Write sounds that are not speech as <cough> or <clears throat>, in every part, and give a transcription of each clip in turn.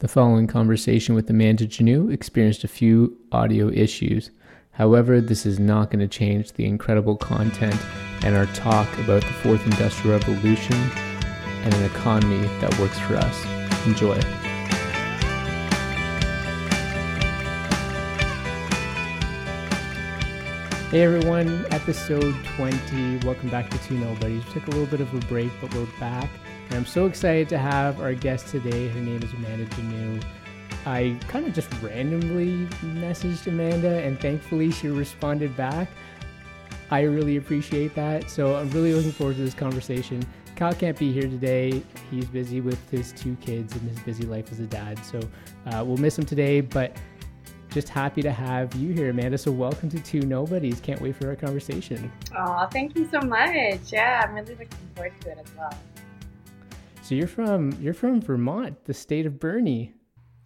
The following conversation with Amanda Janoo experienced a few audio issues. However, this is not going to change the incredible content and our talk about the fourth industrial revolution and an economy that works for us. Enjoy. Hey everyone, episode 20. Welcome back to Two Nobodies. We took a little bit of a break, but we're back. And I'm so excited to have our guest today. Her name is Amanda Janoo. I kind of just randomly messaged Amanda, and thankfully she responded back. I really appreciate that. So I'm really looking forward to this conversation. Kyle can't be here today. He's busy with his two kids and his busy life as a dad. So uh, we'll miss him today, but just happy to have you here, Amanda. So welcome to Two Nobodies. Can't wait for our conversation. Oh, thank you so much. Yeah, I'm really looking forward to it as well. So you're from you're from Vermont, the state of Bernie.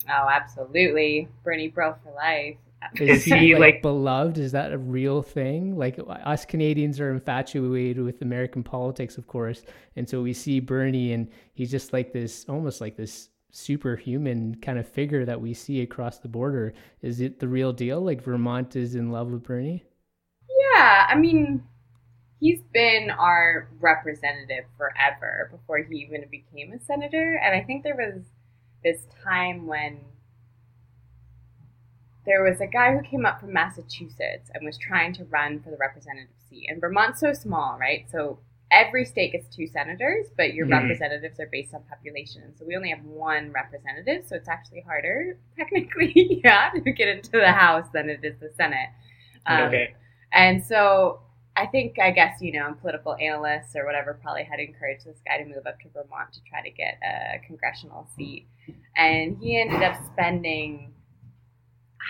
Oh, absolutely, Bernie bro for life. Is he like, like, beloved? Is that a real thing? Like us Canadians are infatuated with American politics, of course, and so we see Bernie, and he's just like this, almost like this superhuman kind of figure that we see across the border. Is it the real deal? Like Vermont is in love with Bernie? Yeah, I mean, he's been our representative forever before he even became a senator. And I think there was this time when there was a guy who came up from Massachusetts and was trying to run for the representative seat. And Vermont's so small, right? So every state gets two senators, but your mm-hmm. representatives are based on population. So we only have one representative, so it's actually harder, <laughs> technically, <laughs> yeah, to get into the House than it is the Senate. Um, okay. And so I think, I guess, you know, political analysts or whatever probably had encouraged this guy to move up to Vermont to try to get a congressional seat. And he ended up spending,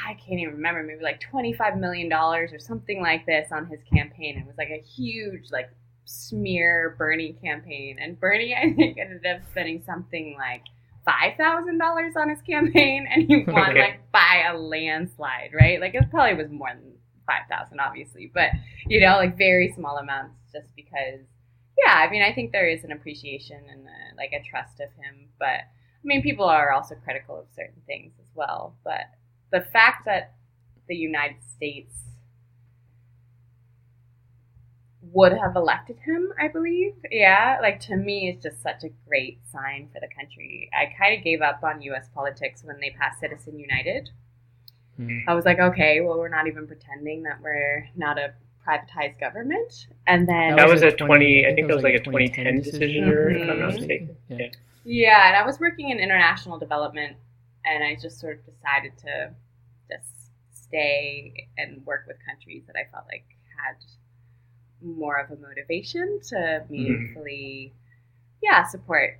I can't even remember, maybe like $25 million or something like this on his campaign. It was like a huge, like, smear Bernie campaign. And Bernie, I think, ended up spending something like $5,000 on his campaign and he won <laughs> okay. like by a landslide, right? Like it probably was more than five thousand, obviously, but you know, like very small amounts, just because. Yeah, I mean, I think there is an appreciation and a, like a trust of him, but I mean, people are also critical of certain things as well. But the fact that the United States would have elected him, I believe. Yeah, like to me, it's just such a great sign for the country. I kind of gave up on U.S. politics when they passed Citizen United. Mm-hmm. I was like, okay, well, we're not even pretending that we're not a privatized government. And then that was, a 20, I think that was like a 2010 decision, mm-hmm. if I'm not mistaken. Yeah. yeah, and I was working in international development, and I just sort of decided to just stay and work with countries that I felt like had more of a motivation to mm-hmm. meaningfully, mm-hmm. yeah, support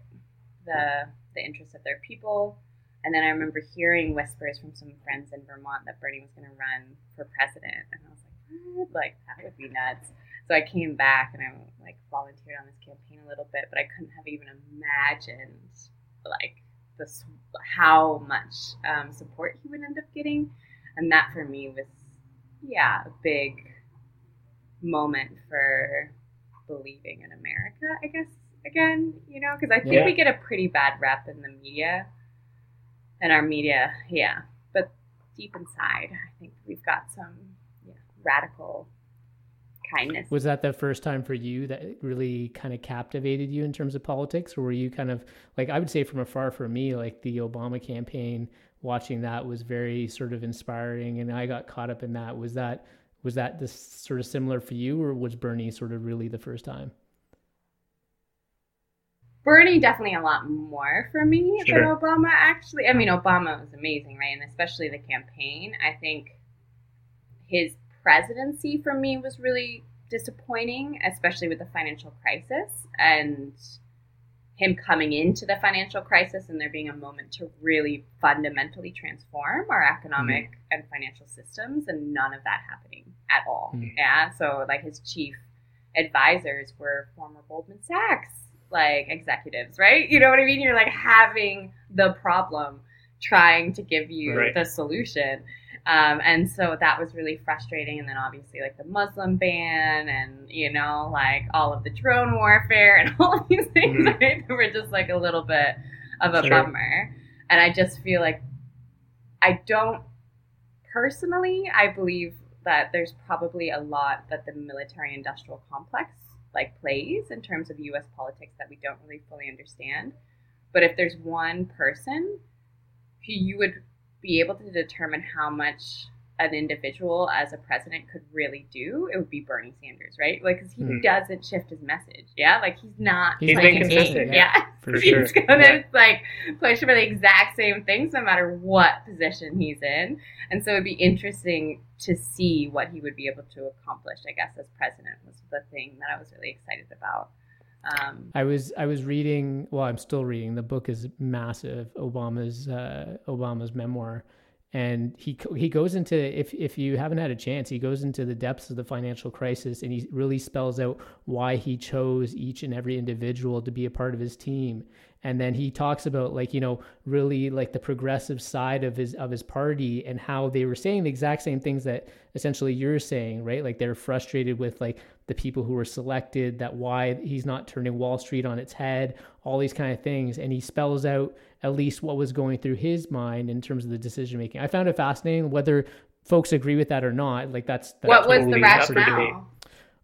the the interests of their people and then I remember hearing whispers from some friends in Vermont that Bernie was going to run for president, and I was like, what? Like that would be nuts. So I came back and I like volunteered on this campaign a little bit, but I couldn't have even imagined like this how much um, support he would end up getting, and that for me was yeah a big moment for believing in America. I guess again, you know, because I think yeah. we get a pretty bad rep in the media and our media, yeah. But deep inside, I think we've got some radical kindness. Was that the first time for you that really kind of captivated you in terms of politics, or were you kind of like I would say from afar for me, like the Obama campaign, watching that was very sort of inspiring, and I got caught up in that. Was that was that this sort of similar for you, or was Bernie sort of really the first time? Bernie definitely a lot more for me sure. than Obama. Actually, I mean Obama was amazing, right? And especially the campaign. I think his presidency for me was really disappointing, especially with the financial crisis and him coming into the financial crisis and there being a moment to really fundamentally transform our economic mm-hmm. and financial systems and none of that happening at all. Mm-hmm. Yeah. So like his chief advisors were former Goldman Sachs like executives, right? You know what I mean? You're like having the problem trying to give you right. the solution. Um, and so that was really frustrating. And then obviously, like the Muslim ban and, you know, like all of the drone warfare and <laughs> all these things, mm-hmm. right? Were just like a little bit of a sure. bummer. And I just feel like I don't personally, I believe that there's probably a lot that the military industrial complex like plays in terms of US politics that we don't really fully understand. But if there's one person who you would be able to determine how much an individual as a president could really do, it would be Bernie Sanders, right? Like, because he mm. doesn't shift his message. Yeah, like he's not. He's been consistent. Yeah, yeah. for he's sure. He's gonna yeah. like push for the exact same things, no matter what position he's in. And so it'd be interesting to see what he would be able to accomplish. I guess as president was the thing that I was really excited about. Um, I was I was reading. Well, I'm still reading. The book is massive. Obama's uh, Obama's memoir and he he goes into if if you haven't had a chance he goes into the depths of the financial crisis and he really spells out why he chose each and every individual to be a part of his team. And then he talks about like you know really like the progressive side of his of his party and how they were saying the exact same things that essentially you're saying right? Like they're frustrated with like the people who were selected that why he's not turning wall street on its head all these kind of things. And he spells out at least what was going through his mind in terms of the decision making. I found it fascinating whether folks agree with that or not. Like that's, that's what was totally the rationale?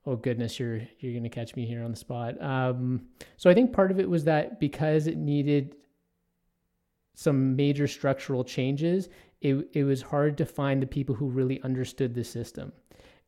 Oh goodness, you're you're gonna catch me here on the spot. Um, so I think part of it was that because it needed some major structural changes, it it was hard to find the people who really understood the system.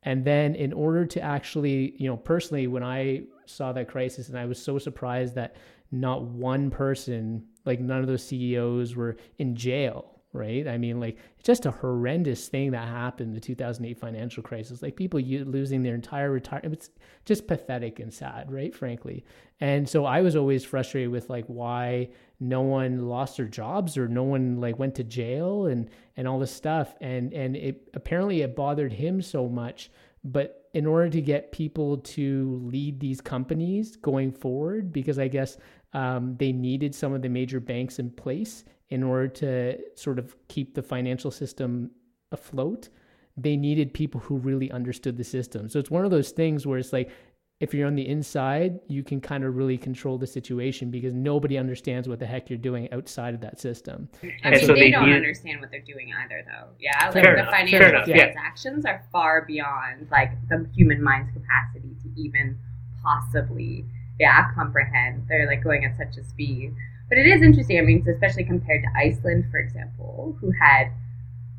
And then in order to actually, you know, personally, when I saw that crisis, and I was so surprised that not one person like none of those CEOs were in jail, right? I mean, like just a horrendous thing that happened the 2008 financial crisis. Like people losing their entire retirement. It's just pathetic and sad, right? Frankly. And so I was always frustrated with like why no one lost their jobs or no one like went to jail and and all this stuff. And and it apparently it bothered him so much, but in order to get people to lead these companies going forward, because I guess um, they needed some of the major banks in place in order to sort of keep the financial system afloat. They needed people who really understood the system. So it's one of those things where it's like, if you're on the inside, you can kind of really control the situation because nobody understands what the heck you're doing outside of that system. I mean, so they, they, don't need... understand what they're doing either, though. Yeah, like Fair the enough. financial transactions yeah. are far beyond like the human mind's capacity to even possibly yeah comprehend. They're like going at such a speed. But it is interesting. I mean, especially compared to Iceland, for example, who had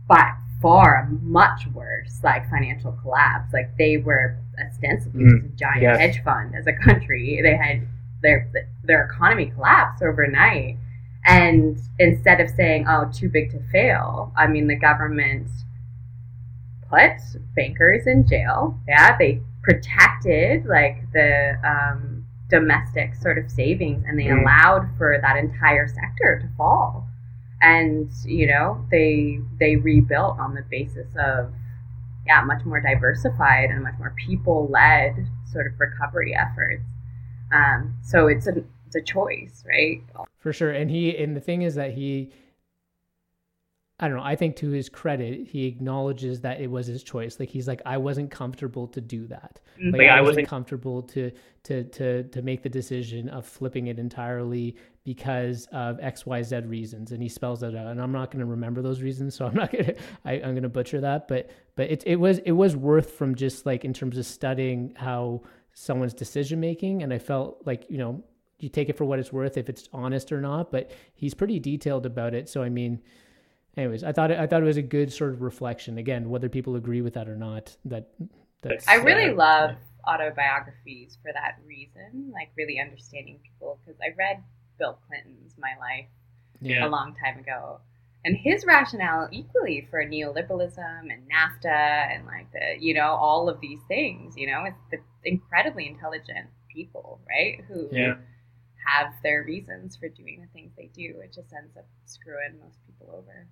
by far much worse like financial collapse. Like they were ostensibly mm, a giant yes. hedge fund as a country. They had their their economy collapse overnight. And instead of saying, "Oh, too big to fail," I mean, the government put bankers in jail. Yeah, they protected like the um, domestic sort of savings and they mm. allowed for that entire sector to fall. And you know they they rebuilt on the basis of yeah much more diversified and much more people led sort of recovery efforts. Um, so it's a it's a choice right? For sure. And he and the thing is that he I don't know. I think to his credit, he acknowledges that it was his choice. Like he's like, I wasn't comfortable to do that. Mm-hmm. Like, I, wasn't, wasn't comfortable to to to to make the decision of flipping it entirely because of X Y Z reasons. And he spells that out. And I'm not going to remember those reasons, so I'm not going to. I'm going to butcher that. But but it it was it was worth from just like in terms of studying how someone's decision making. And I felt like you know you take it for what it's worth if it's honest or not. But he's pretty detailed about it. So I mean anyways, I thought it, I thought it was a good sort of reflection. Again, whether people agree with that or not, that that's. I really uh, love autobiographies for that reason, like really understanding people. Because I read Bill Clinton's My Life yeah. a long time ago, and his rationale equally for neoliberalism and NAFTA and like the you know all of these things. You know, it's the incredibly intelligent people, right? Who yeah. have their reasons for doing the things they do. It just ends up screwing most people over.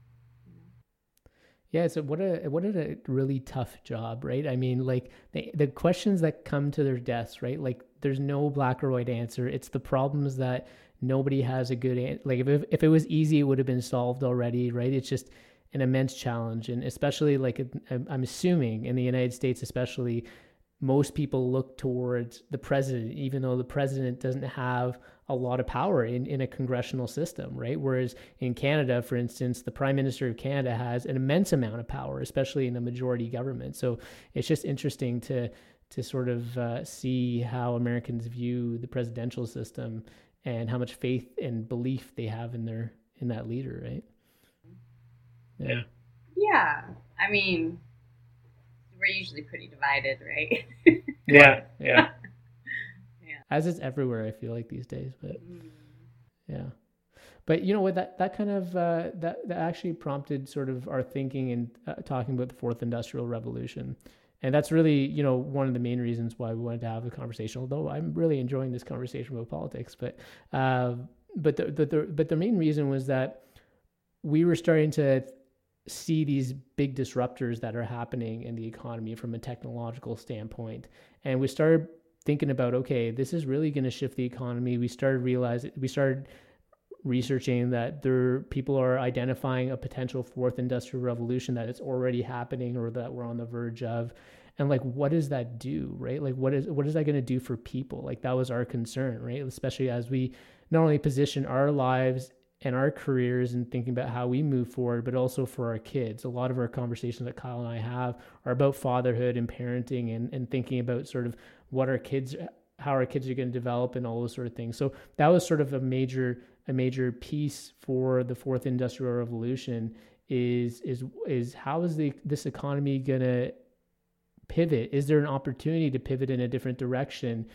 Yeah, so what a what a really tough job, right? I mean, like the the questions that come to their desks, right? Like there's no black or white answer. It's the problems that nobody has a good answer. Like if if it was easy, it would have been solved already, right? It's just an immense challenge, and especially like I'm assuming in the United States, especially most people look towards the president, even though the president doesn't have a lot of power in, in a congressional system, right? Whereas in Canada, for instance, the Prime Minister of Canada has an immense amount of power, especially in a majority government. So it's just interesting to to sort of uh, see how Americans view the presidential system and how much faith and belief they have in their in that leader, right? Yeah. Yeah. I mean, we're usually pretty divided, right? yeah. <laughs> Yeah. As is everywhere. I feel like these days, but mm. yeah. But you know what? That that kind of uh, that that actually prompted sort of our thinking and uh, talking about the fourth industrial revolution, and that's really you know one of the main reasons why we wanted to have the conversation. Although I'm really enjoying this conversation about politics, but uh, but the, the, the but the main reason was that we were starting to see these big disruptors that are happening in the economy from a technological standpoint, and we started thinking about okay this is really going to shift the economy. We started realizing we started researching that there people are identifying a potential fourth industrial revolution that it's already happening or that we're on the verge of. And like what does that do right? Like what is what is that going to do for people? Like that was our concern right? Especially as we not only position our lives and our careers and thinking about how we move forward, but also for our kids. A lot of our conversations that Kyle and I have are about fatherhood and parenting and, and thinking about sort of what our kids how our kids are going to develop and all those sort of things. So that was sort of a major a major piece for the fourth industrial revolution is is is how is the this economy going to pivot? Is there an opportunity to pivot in a different direction?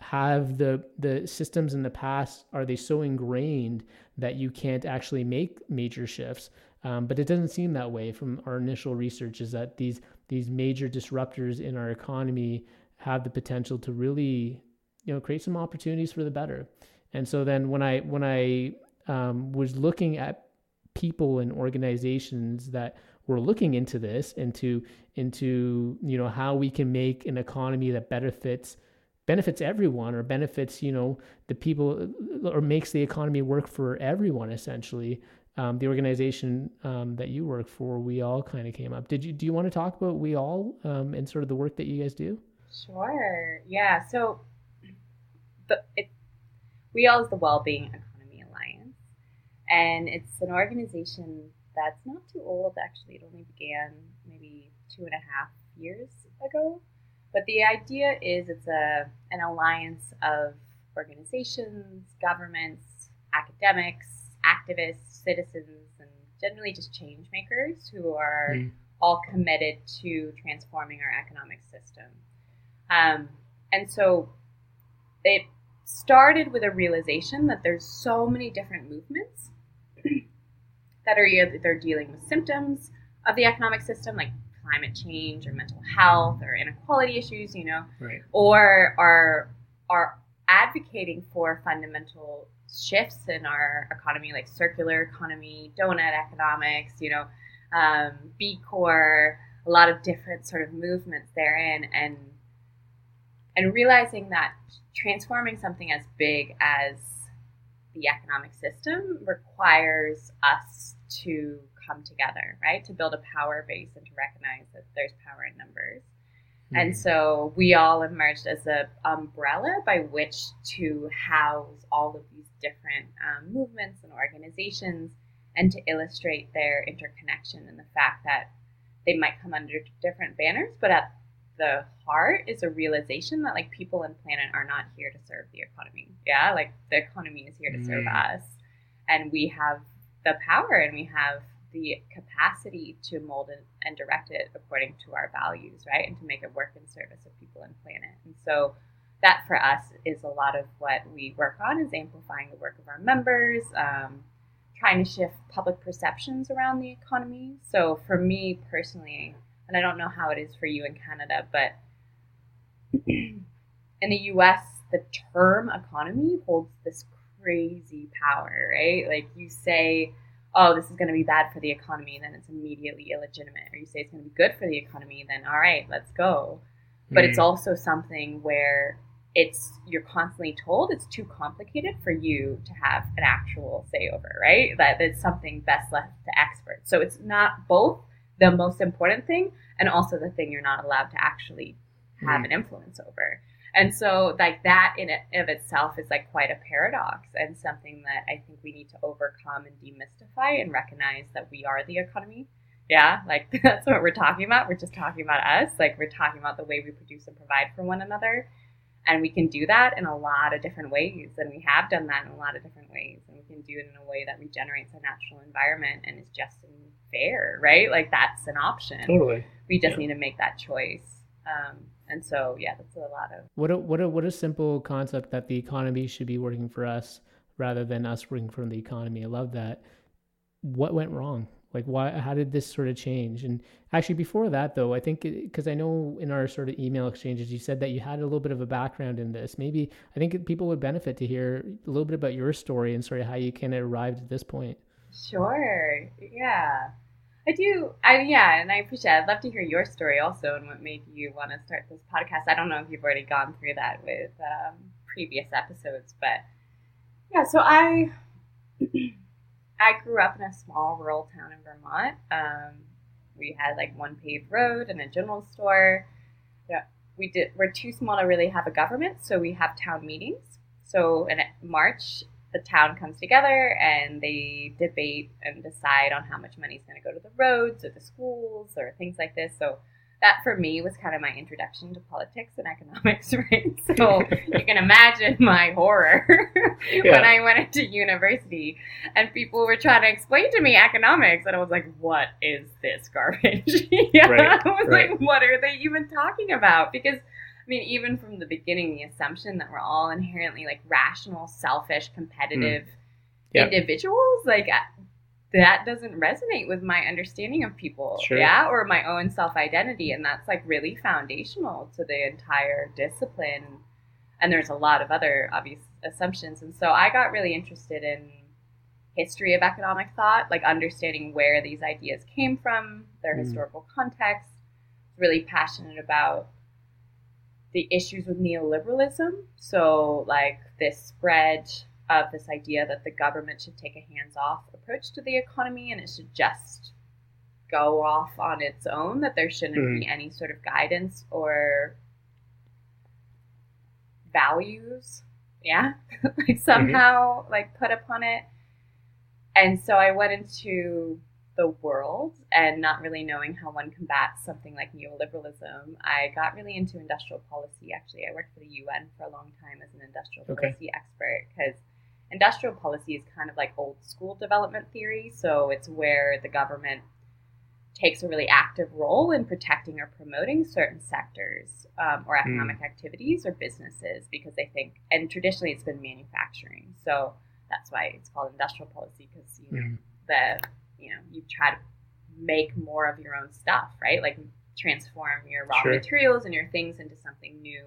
Have the the systems in the past are they so ingrained that you can't actually make major shifts? Um, but it doesn't seem that way from our initial research. Is that these these major disruptors in our economy have the potential to really, you know, create some opportunities for the better. And so then when I when I um, was looking at people and organizations that were looking into this, into into you know how we can make an economy that better fits benefits everyone or benefits you know the people or makes the economy work for everyone essentially um, the organization um, that you work for WEAll kind of came up did you do you want to talk about WEAll um, and sort of the work that you guys do Sure. Yeah. So the it, WEAll is the Wellbeing Economy Alliance, and it's an organization that's not too old. Actually, it only began maybe two and a half years ago. But the idea is it's a an alliance of organizations, governments, academics, activists, citizens, and generally just change makers who are mm. all committed to transforming our economic system. Um, and so it started with a realization that there's so many different movements <clears throat> that are either dealing with symptoms of the economic system, like climate change or mental health or inequality issues, you know, right. or are are advocating for fundamental shifts in our economy, like circular economy, donut economics, you know, um, B Corp, a lot of different sort of movements therein, and and realizing that transforming something as big as the economic system requires us to come together, right? To build a power base and to recognize that there's power in numbers. Mm-hmm. And so WEAll emerged as an umbrella by which to house all of these different um, movements and organizations and to illustrate their interconnection and the fact that they might come under different banners, but at the heart is a realization that like people and planet are not here to serve the economy. Yeah, like the economy is here to mm. serve us, and we have the power and we have the capacity to mold it and direct it according to our values, right, and to make it work in service of people and planet. And so that for us is a lot of what we work on is amplifying the work of our members. Um, trying to shift public perceptions around the economy. So for me personally, and I don't know how it is for you in Canada, but <clears throat> in the US, the term economy holds this crazy power, right? Like you say, oh, this is going to be bad for the economy, then it's immediately illegitimate. Or you say it's going to be good for the economy, then all right, let's go. But mm-hmm. it's also something where it's you're constantly told it's too complicated for you to have an actual say over, right? That it's something best left to experts. So it's not both the most important thing and also the thing you're not allowed to actually have mm. an influence over. And so, like that in it of itself is like quite a paradox and something that I think we need to overcome and demystify and recognize that we are the economy. Yeah, like <laughs> that's what we're talking about. We're just talking about us. Like we're talking about the way we produce and provide for one another. And we can do that in a lot of different ways. And we have done that in a lot of different ways. And we can do it in a way that regenerates our natural environment and is just and fair, right? Like that's an option. Totally. We just yeah. need to make that choice. Um, and so, yeah, that's a lot of. What a, what a, what a simple concept that the economy should be working for us rather than us working for the economy. I love that. What went wrong? Like, why? How did this sort of change? And actually, before that, though, I think because I know in our sort of email exchanges, you said that you had a little bit of a background in this. Maybe I think people would benefit to hear a little bit about your story and sort of how you kind of arrived at this point. Sure. Yeah. I do. I yeah, and I appreciate. It. I'd love to hear your story also, and what made you want to start this podcast. I don't know if you've already gone through that with um, previous episodes, but yeah. So I <clears throat> I grew up in a small rural town in Vermont. Um, we had like one paved road and a general store. Yeah, we did. We're too small to really have a government, so we have town meetings. So in March, the town comes together and they debate and decide on how much money is going to go to the roads or the schools or things like this. So that for me was kind of my introduction to politics and economics, <laughs> right? So you can imagine my horror <laughs> yeah. when I went into university and people were trying to explain to me economics, and I was like, "What is this garbage?" <laughs> yeah, right, I was right. like, "What are they even talking about?" Because I mean, even from the beginning, the assumption that we're all inherently like rational, selfish, competitive mm. yep. individuals, like uh, that doesn't resonate with my understanding of people, sure. yeah, or my own self identity, and that's like really foundational to the entire discipline. And there's a lot of other obvious assumptions, and so I got really interested in history of economic thought, like understanding where these ideas came from, their mm. historical context. Really passionate about the issues with neoliberalism. So, like this spread of this idea that the government should take a hands off approach to the economy and it should just go off on its own, that there shouldn't mm. be any sort of guidance or values. Yeah, <laughs> like somehow mm-hmm. like put upon it. And so I went into the world and not really knowing how one combats something like neoliberalism, I got really into industrial policy. Actually, I worked for the UN for a long time as an industrial okay. policy expert because industrial policy is kind of like old school development theory. So it's where the government takes a really active role in protecting or promoting certain sectors um, or hmm. economic mm. activities or businesses because they think, and traditionally it's been manufacturing. So that's why it's called industrial policy because you know, mm. the you know you try to make more of your own stuff, right? Like transform your raw sure. materials and your things into something new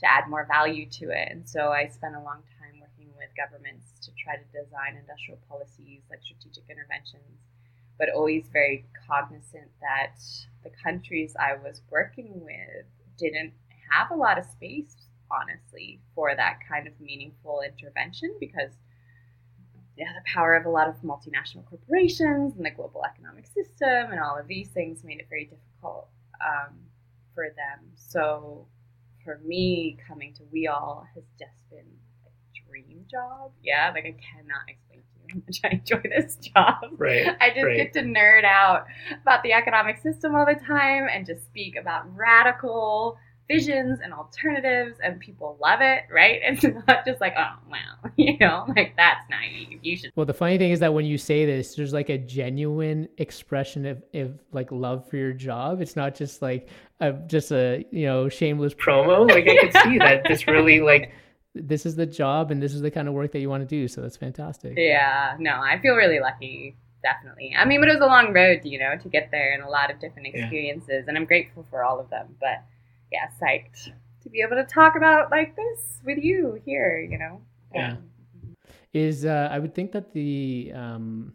to add more value to it. And so I spent a long time working with governments to try to design industrial policies like strategic interventions, but always very cognizant that the countries I was working with didn't have a lot of space, honestly, for that kind of meaningful intervention because the power of a lot of multinational corporations and the global economic system and all of these things made it very difficult um, for them. So for me, coming to WEAll has just been a dream job. Yeah, like I cannot explain to you how much I enjoy this job. Right. <laughs> I just right. get to nerd out about the economic system all the time and just speak about radical visions and alternatives and people love it, right? <laughs> It's not just like, oh, wow, <laughs> you know, like that's naive. You should. Well, the funny thing is that when you say this, there's like a genuine expression of, of like love for your job. It's not just like a, just a, you know, shameless <laughs> promo. Like I could see that this really like. This is the job and this is the kind of work that you want to do. So that's fantastic. Yeah, no, I feel really lucky definitely. I mean, but it was a long road, you know, to get there and a lot of different experiences, yeah. and I'm grateful for all of them. But yeah, psyched to be able to talk about like this with you here, you know. Yeah. Is uh, I would think that the um,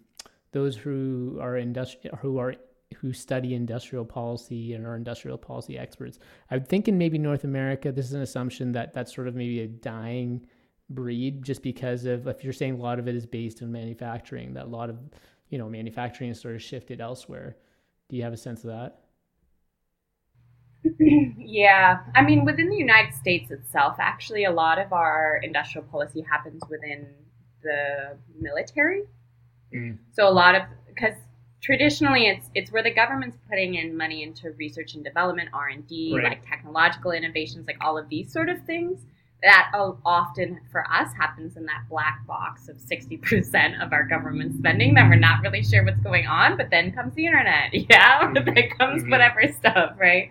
those who are industrial who are who study industrial policy and are industrial policy experts. I would think in maybe North America, this is an assumption that that's sort of maybe a dying breed, just because of if you're saying a lot of it is based in manufacturing, that a lot of you know manufacturing is sort of shifted elsewhere. Do you have a sense of that? Yeah. I mean, within the United States itself, actually, a lot of our industrial policy happens within the military. Mm. So a lot of, because traditionally it's it's where the government's putting in money into research and development, R and D, like technological innovations, like all of these sort of things. That often for us happens in that black box of sixty percent of our government spending that we're not really sure what's going on. But then comes the internet, <laughs> yeah, mm-hmm. <laughs> then comes mm-hmm. whatever stuff, right?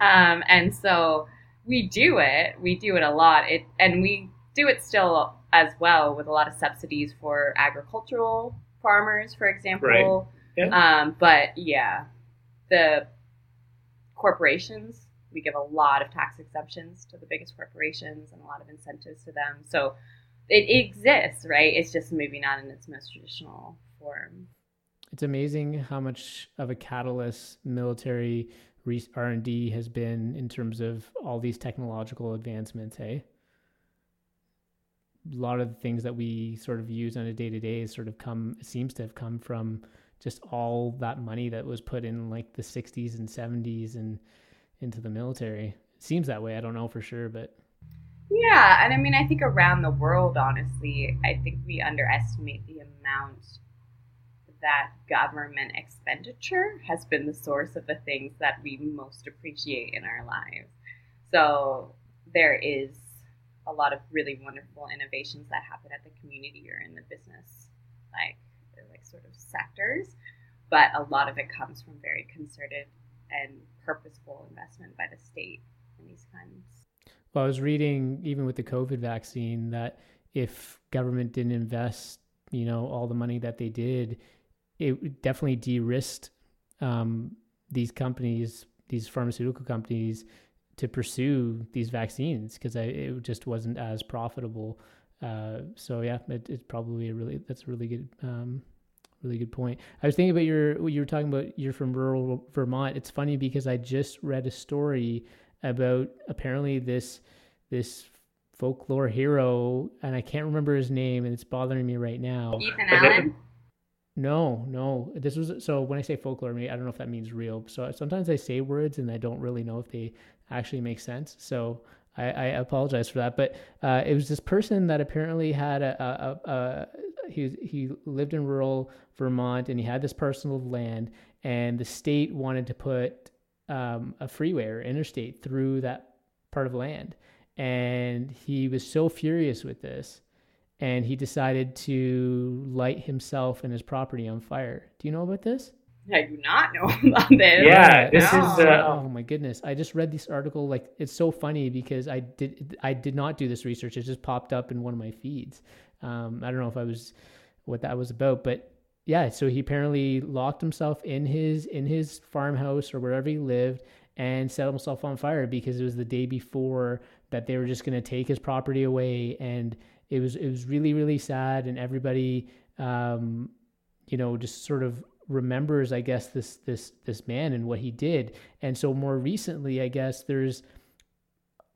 Um, and so we do it, we do it a lot. It and we do it still as well with a lot of subsidies for agricultural farmers, for example. Right yeah. Um, but yeah, the corporations, we give a lot of tax exemptions to the biggest corporations and a lot of incentives to them. So it exists, right? It's just maybe not in its most traditional form. It's amazing how much of a catalyst military R&D has been in terms of all these technological advancements, hey? A lot of the things that we sort of use on a day to day sort of come seems to have come from just all that money that was put in like the 60s and 70s and into the military. It seems that way. I don't know for sure, but yeah, and I mean, I think around the world, honestly, I think we underestimate the amount that government expenditure has been the source of the things that we most appreciate in our lives. So there is a lot of really wonderful innovations that happen at the community or in the business, like like sort of sectors, but a lot of it comes from very concerted and purposeful investment by the state in these kinds. Well, I was reading even with the COVID vaccine that if government didn't invest, you know, all the money that they did, it definitely de-risked um, these companies, these pharmaceutical companies, to pursue these vaccines because it just wasn't as profitable. Uh, so yeah, it, it's probably a really that's a really good um, really good point. I was thinking about your you were talking about you're from rural Vermont. It's funny because I just read a story about apparently this this folklore hero and I can't remember his name and it's bothering me right now. Ethan Allen. No, no. This was so when I say folklore, I don't know if that means real. So sometimes I say words and I don't really know if they actually make sense. So I, I apologize for that. But uh, it was this person that apparently had a, a, a, he he lived in rural Vermont and he had this parcel of land, and the state wanted to put um, a freeway or interstate through that part of land, and he was so furious with this, and he decided to light himself and his property on fire. Do you know about this? I do not know <laughs> about this. Yeah, this no. is. Uh, oh my goodness! I just read this article. Like, it's so funny because I did. I did not do this research. It just popped up in one of my feeds. Um, I don't know if I was what that was about. But yeah, so he apparently locked himself in his in his farmhouse or wherever he lived and set himself on fire because it was the day before that they were just going to take his property away and it was it was really really sad and everybody um, you know just sort of remembers i guess this this this man and what he did and so more recently i guess there's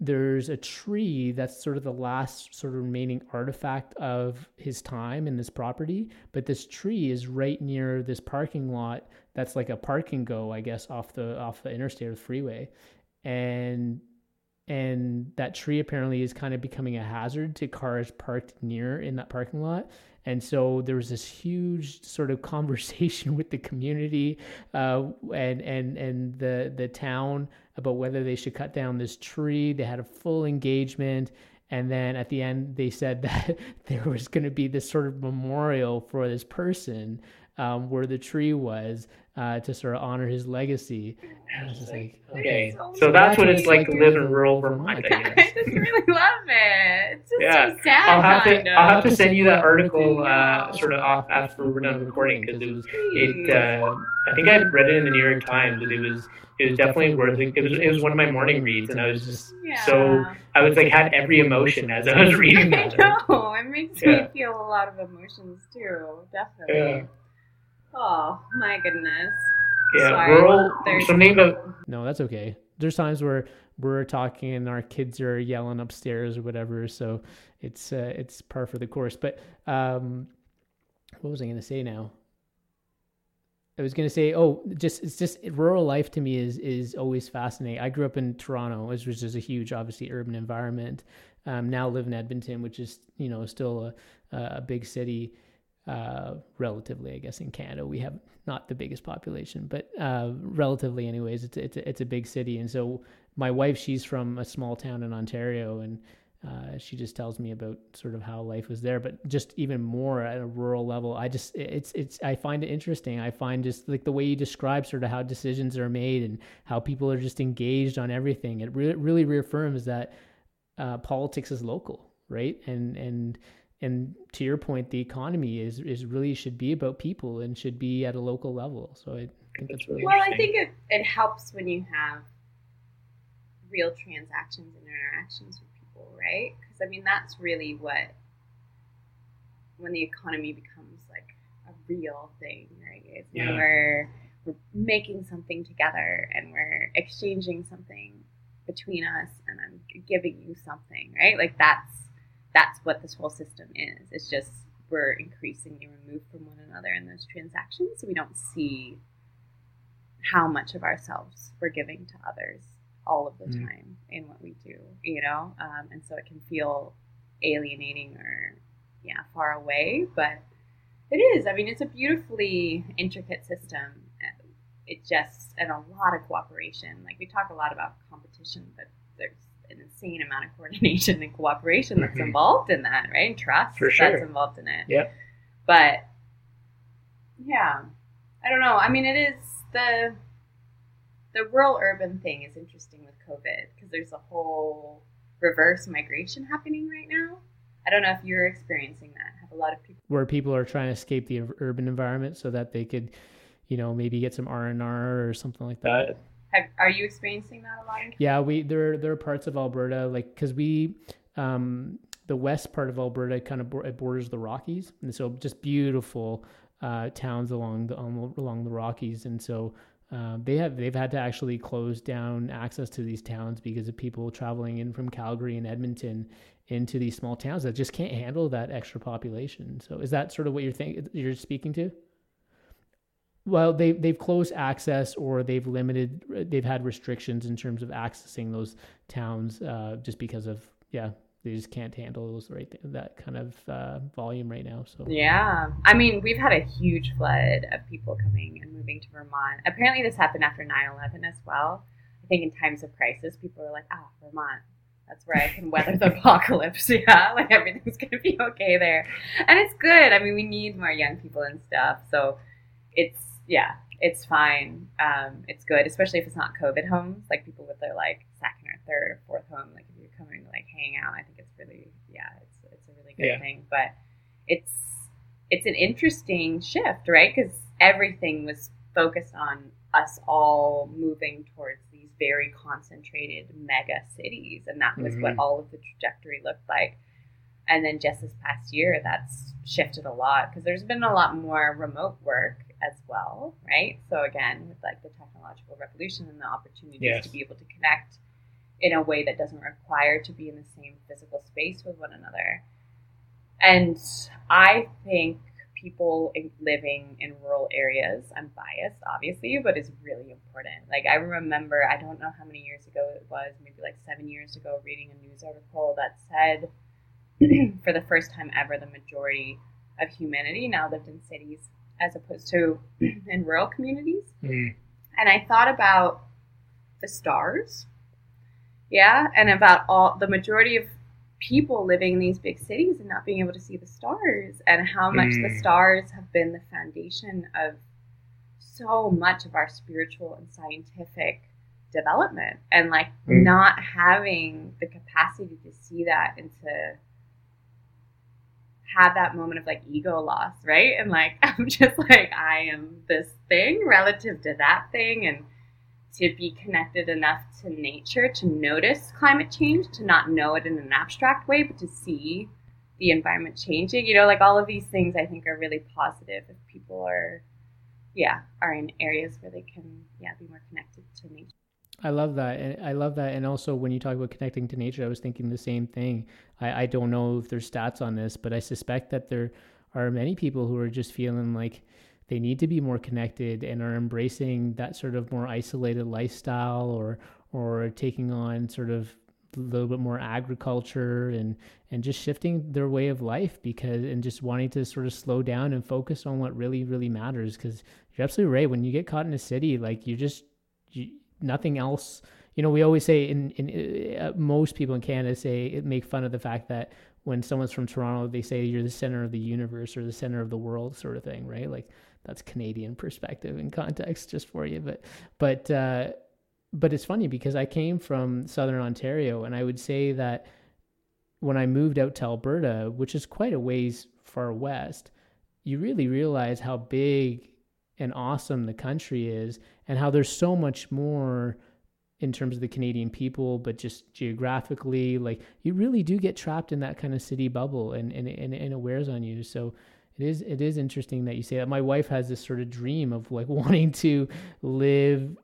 there's a tree that's sort of the last sort of remaining artifact of his time in this property but this tree is right near this parking lot that's like a parking go i guess off the off the interstate or the freeway. And and that tree apparently is kind of becoming a hazard to cars parked near in that parking lot and so there was this huge sort of <laughs> conversation with the community uh, and and and the the town about whether they should cut down this tree. They had a full engagement. And then at the end, they said <laughs> that there was going to be this sort of memorial for this person um, where the tree was uh, to sort of honor his legacy. I was just like, okay, so, so that's what it's like, to live in rural Vermont. I, I just <laughs> really love it. It's just yeah. so sad. I'll have to, I'll have to send you that article uh, sort of off after we're done recording because it was it. Uh, I think I read it in the New York Times and it was it was definitely worth it. It was it was one of my morning reads and I was just yeah. so I was like had every emotion as I was <laughs> reading that. I know it makes yeah. me feel a lot of emotions too. Definitely. Yeah. Oh my goodness. Yeah, Sorry. we're all There's something about. No, that's okay. There's times where we're talking and our kids are yelling upstairs or whatever, so it's uh, it's par for the course. But um, what was I going to say now? I was gonna say, oh, just it's just rural life to me is is always fascinating. I grew up in Toronto, which was just a huge, obviously urban environment. Um, now live in Edmonton, which is you know still a a big city, uh, relatively, I guess in Canada we have not the biggest population, but uh, relatively, anyways, it's it's a, it's a big city. And so my wife, she's from a small town in Ontario, and uh, she just tells me about sort of how life was there, but just even more at a rural level. I just it's it's I find it interesting. I find just like the way you describe sort of how decisions are made and how people are just engaged on everything. It re- really reaffirms that uh, politics is local, right? And and and to your point, the economy is is really should be about people and should be at a local level. So I think that's really well. I think it it helps when you have real transactions and interactions with people, right? Because I mean, that's really what when the economy becomes like a real thing, right? It's yeah. when we're we're making something together and we're exchanging something between us, and I'm giving you something, right? Like that's that's what this whole system is. It's just we're increasingly removed from one another in those transactions, so we don't see how much of ourselves we're giving to others all of the mm. time in what we do, you know? Um, and so it can feel alienating or, yeah, far away, but it is. I mean, it's a beautifully intricate system. It just, and a lot of cooperation. Like, we talk a lot about competition, but there's insane amount of coordination and cooperation that's mm-hmm. involved in that, right? And trust For sure. that's involved in it. Yeah. But, yeah, I don't know. I mean, it is the the rural urban thing is interesting with COVID because there's a whole reverse migration happening right now. I don't know if you're experiencing that. Have a lot of people where people are trying to escape the urban environment so that they could, you know, maybe get some R and R or something like that. Uh, Have, are you experiencing that a lot? yeah, we there there are parts of Alberta like because we um, the west part of Alberta kind of it borders the Rockies, and so just beautiful uh, towns along the along the Rockies, and so uh, they have they've had to actually close down access to these towns because of people traveling in from Calgary and Edmonton into these small towns that just can't handle that extra population. So is that sort of what you're think you're speaking to? Well, they they've closed access or they've limited they've had restrictions in terms of accessing those towns uh, just because of yeah they just can't handle those right that kind of uh, volume right now. So yeah, I mean we've had a huge flood of people coming and moving to Vermont. Apparently this happened after 9-11 as well. I think in times of crisis, people are like, ah, oh, Vermont. That's where I can weather the <laughs> apocalypse. <laughs> Yeah, like everything's gonna be okay there, and it's good. I mean, we need more young people and stuff, so it's yeah, it's fine. Um, it's good, especially if it's not COVID homes, like people with their like second or third or fourth home. Like if you're coming to like hang out, I think it's really yeah, it's it's a really good yeah. thing. But it's it's an interesting shift, right? Because everything was focused on us all moving towards these very concentrated mega cities, and that was mm-hmm. what all of the trajectory looked like. And then just this past year, that's shifted a lot because there's been a lot more remote work as well, right? So again, with like the technological revolution and the opportunities yes. to be able to connect in a way that doesn't require to be in the same physical space with one another. And I think people living in rural areas, I'm biased, obviously, but is really important. Like, I remember, I don't know how many years ago it was, maybe like seven years ago, reading a news article that said <clears throat> for the first time ever, the majority of humanity now lived in cities as opposed to in rural communities. Mm. And I thought about the stars, yeah, and about all the majority of people living in these big cities and not being able to see the stars, and how much mm. the stars have been the foundation of so much of our spiritual and scientific development, and like mm. not having the capacity to see that and to have that moment of like ego loss, right? And like <laughs> I'm just like I am this thing relative to that thing and to be connected enough to nature to notice climate change, to not know it in an abstract way, but to see the environment changing. You know, like all of these things I think are really positive if people are yeah, are in areas where they can yeah, be more connected to nature. I love that. And I love that. And also, when you talk about connecting to nature, I was thinking the same thing. I, I don't know if there's stats on this, but I suspect that there are many people who are just feeling like they need to be more connected and are embracing that sort of more isolated lifestyle or or taking on sort of a little bit more agriculture and and just shifting their way of life because and just wanting to sort of slow down and focus on what really really matters because you're absolutely right when you get caught in a city like you just you, nothing else. You know we always say in in uh, most people in Canada say it make fun of the fact that when someone's from Toronto they say you're the center of the universe or the center of the world sort of thing right? Like that's Canadian perspective and context just for you. But but uh but it's funny because I came from southern Ontario and I would say that when I moved out to Alberta, which is quite a ways far west, you really realize how big and awesome the country is and how there's so much more in terms of the Canadian people, but just geographically, like you really do get trapped in that kind of city bubble and, and, and, and it wears on you. So it is, it is interesting that you say that. My wife has this sort of dream of like <laughs> wanting to live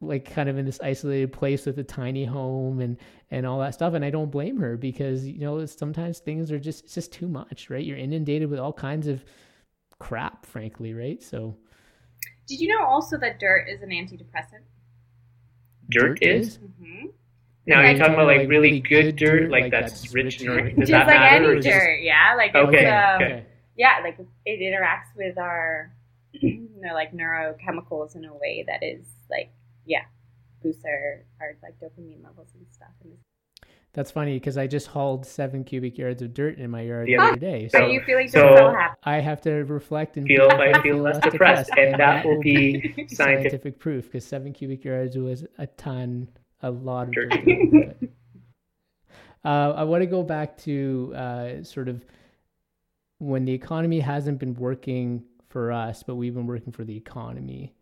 like kind of in this isolated place with a tiny home and and all that stuff and i don't blame her because you know sometimes things are just it's just too much right you're inundated with all kinds of crap frankly right so did you know also that dirt is an antidepressant dirt, dirt is, is? Mm-hmm. Now you're talking about like, like really good dirt, dirt like, like that's, that's rich and just like any dirt, yeah. Like okay, um, okay, yeah, like it interacts with our, <clears throat> you know, like neurochemicals in a way that is like yeah, boosts our, our like dopamine levels and stuff. That's funny because I just hauled seven cubic yards of dirt in my yard the other day. So, so you feeling so, so happy? I have to reflect and feel, I feel less depressed, and, and that will be <laughs> scientific, scientific proof because seven cubic yards was a ton, a lot of dirt. dirt <laughs> uh, I want to go back to uh, sort of when the economy hasn't been working for us, but we've been working for the economy.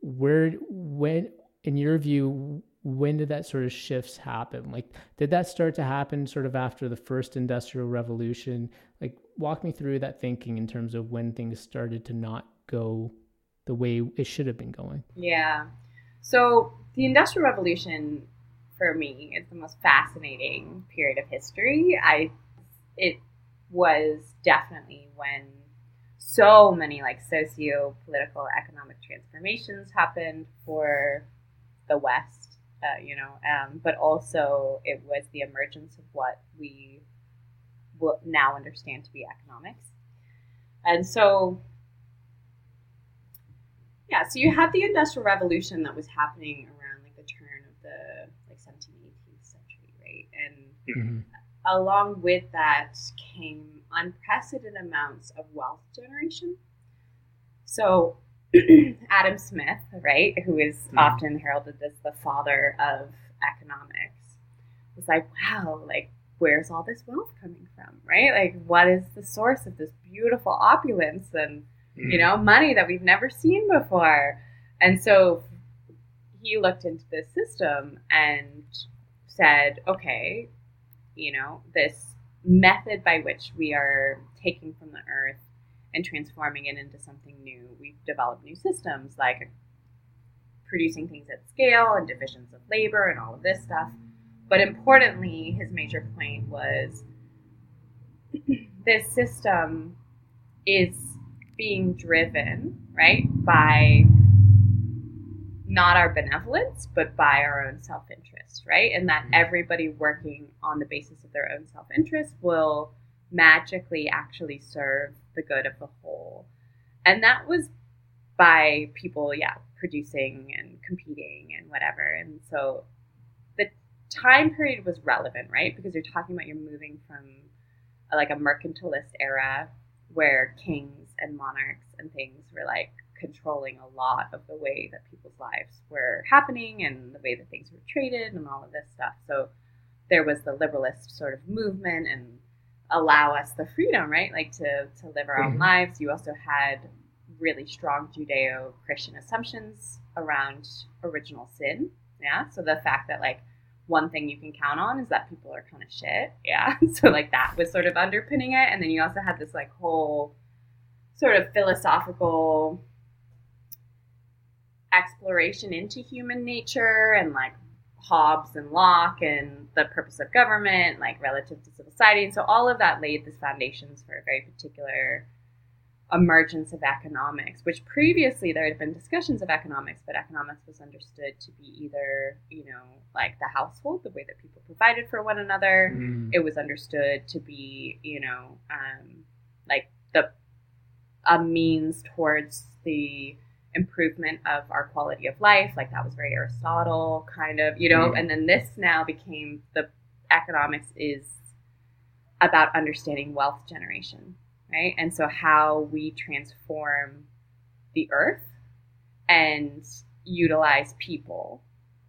Where, when, in your view, when did that sort of shifts happen? Like, did that start to happen sort of after the first industrial revolution? Like, walk me through that thinking in terms of when things started to not go the way it should have been going. Yeah. So, the industrial revolution for me is the most fascinating period of history. I, it was definitely when so many like socio political economic transformations happened for the West, uh, you know, um, but also it was the emergence of what we will now understand to be economics. And so, yeah, so you had the Industrial Revolution that was happening around like the turn of the like 17th, 18th century, right? And mm-hmm. along with that came unprecedented amounts of wealth generation. So <laughs> Adam Smith, right, who is mm-hmm. often heralded as the father of economics, was like, wow, like, where's all this wealth coming from, right? Like, what is the source of this beautiful opulence and, mm-hmm. you know, money that we've never seen before? And so he looked into this system and said, okay, you know, this method by which we are taking from the earth and transforming it into something new. We've developed new systems like producing things at scale and divisions of labor and all of this stuff. But importantly, his major point was <clears throat> this system is being driven, right, by not our benevolence, but by our own self interest, right? And that mm-hmm. everybody working on the basis of their own self interest will magically actually serve the good of the whole. And that was by people, yeah, producing and competing and whatever. And so the time period was relevant, right? Because you're talking about you're moving from a, like a mercantilist era where kings and monarchs and things were like controlling a lot of the way that people's lives were happening and the way that things were traded and all of this stuff. So there was the liberalist sort of movement and allow us the freedom, right? Like to, to live our own mm-hmm. lives. You also had really strong Judeo Christian assumptions around original sin. Yeah. So the fact that like one thing you can count on is that people are kind of shit. Yeah. <laughs> So like that was sort of underpinning it. And then you also had this like whole sort of philosophical exploration into human nature and like Hobbes and Locke and the purpose of government, like relative to civil society. And so all of that laid the foundations for a very particular emergence of economics, which previously there had been discussions of economics, but economics was understood to be either, you know, like the household, the way that people provided for one another. Mm. It was understood to be, you know, um, like the a means towards the improvement of our quality of life. Like that was very Aristotle kind of, you know, Mm. and then this now became the economics is about understanding wealth generation, right? And so how we transform the earth and utilize people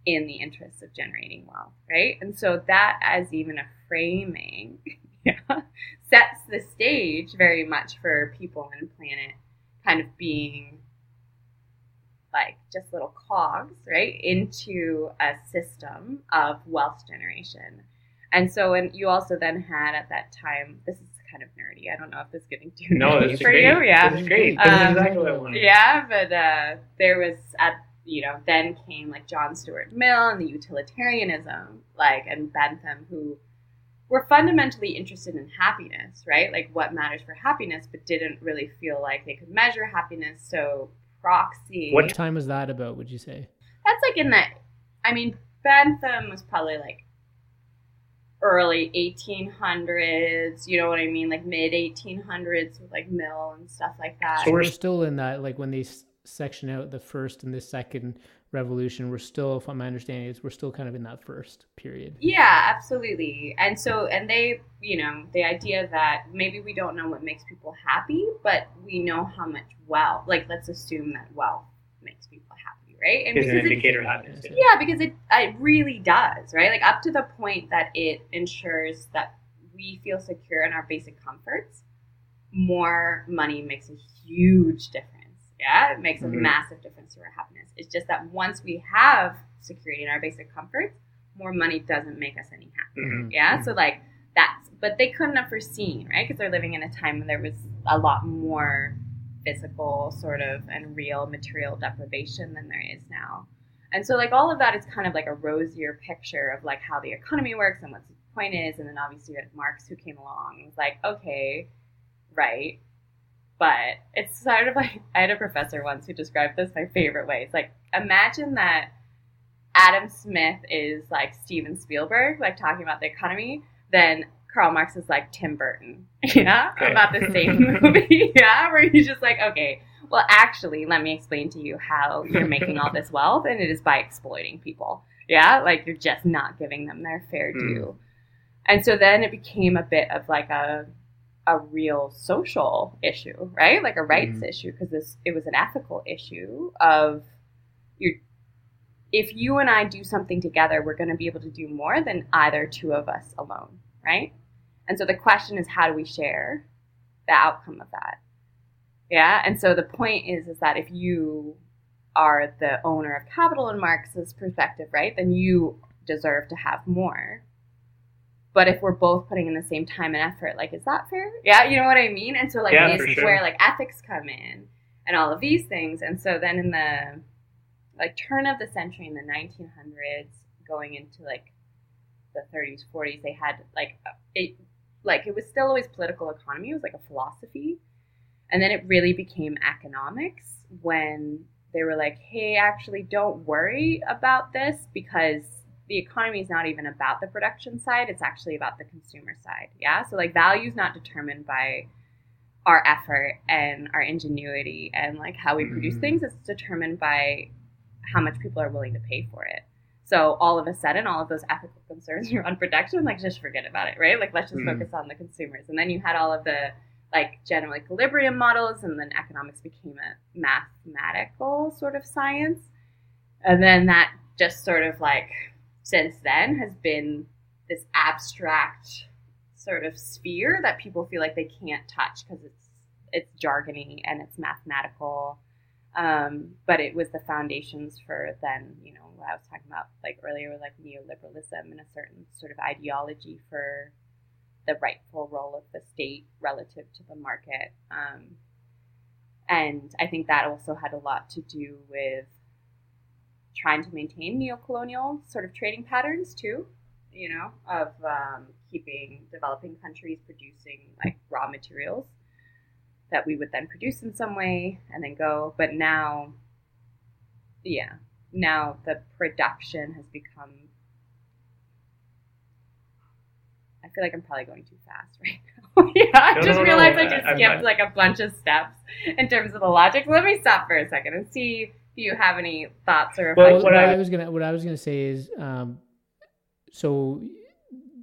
in the interests of generating wealth, right? And so that as even a framing <laughs> yeah, sets the stage very much for people and planet kind of being like just little cogs, right, into a system of wealth generation. And so, and you also then had at that time, this is kind of nerdy. I don't know if this is getting too No, nerdy for great. you. Yeah. This is great. This is Um, exactly what I wanted. Yeah, but uh, there was at you know then came like John Stuart Mill and the utilitarianism, like and Bentham, who were fundamentally interested in happiness, right? Like what matters for happiness, but didn't really feel like they could measure happiness. So proxy. What time was that about? Would you say? That's like in the. I mean, Bentham was probably like early 1800s. You know what I mean? Like mid 1800s with like Mill and stuff like that. So we're we're still in that like when they s- section out the first and the second revolution. We're still, from my understanding is, we're still kind of in that first period. Yeah, absolutely. And so, and they, you know, the idea that maybe we don't know what makes people happy, but we know how much wealth, like, let's assume that wealth makes people happy, right? And is an because it, indicator of happiness. yeah, because it, it really does, right? Like, up to the point that it ensures that we feel secure in our basic comforts, more money makes a huge difference. Yeah, it makes a Mhm. massive difference to our happiness. It's just that once we have security in our basic comforts, more money doesn't make us any happier. Mhm. Yeah, so like that's, but they couldn't have foreseen, right? Because they're living in a time when there was a lot more physical sort of and real material deprivation than there is now. And so like all of that is kind of like a rosier picture of like how the economy works and what the point is. And then obviously you had Marx who came along and was like, okay, right. But it's sort of like I had a professor once who described this my favorite way. It's like imagine that Adam Smith is like Steven Spielberg, like talking about the economy, then Karl Marx is like Tim Burton, <laughs> yeah, Okay. about the same <laughs> movie, <laughs> yeah, where he's just like, okay, well, actually, let me explain to you how you're making all this wealth, and it is by exploiting people, yeah, like you're just not giving them their fair Hmm. due, and so then it became a bit of like a a real social issue, right? Like a rights Mhm. issue because this it was an ethical issue of you're if you and I do something together, we're going to be able to do more than either two of us alone, right? And so the question is, how do we share the outcome of that? Yeah. And so the point is, is that if you are the owner of capital in Marx's perspective, right, then you deserve to have more. But if we're both putting in the same time and effort, like, is that fair? Yeah, you know what I mean? And so, like, Yeah, this is sure. where, like, ethics come in and all of these things. And so then in the, like, turn of the century in the 1900s, going into, like, the 30s, 40s, they had, like, it, like, it was still always political economy. It was like a philosophy. And then it really became economics when they were like, hey, actually, don't worry about this because the economy is not even about the production side, it's actually about the consumer side. Yeah. So, like, value is not determined by our effort and our ingenuity and like how we produce Mhm. things, it's determined by how much people are willing to pay for it. So all of a sudden, all of those ethical concerns <laughs> around production, like just forget about it, right? Like let's just Mhm. focus on the consumers. And then you had all of the like general equilibrium models, and then economics became a mathematical sort of science. And then that just sort of like since then has been this abstract sort of sphere that people feel like they can't touch because it's it's jargony and it's mathematical. Um, but it was the foundations for then, you know, what I was talking about like earlier, like neoliberalism and a certain sort of ideology for the rightful role of the state relative to the market. Um, and I think that also had a lot to do with trying to maintain neocolonial sort of trading patterns too, you know, of um, keeping developing countries producing like raw materials that we would then produce in some way and then go. But now, yeah, now the production has become. I feel like I'm probably going too fast <laughs> right now. <laughs> yeah, I No, just no, no, realized I just I'm skipped like a bunch of steps in terms of the logic. Let me stop for a second and see you have any thoughts or Well, I Well, should what what I, I- was gonna what I was gonna say is, um, so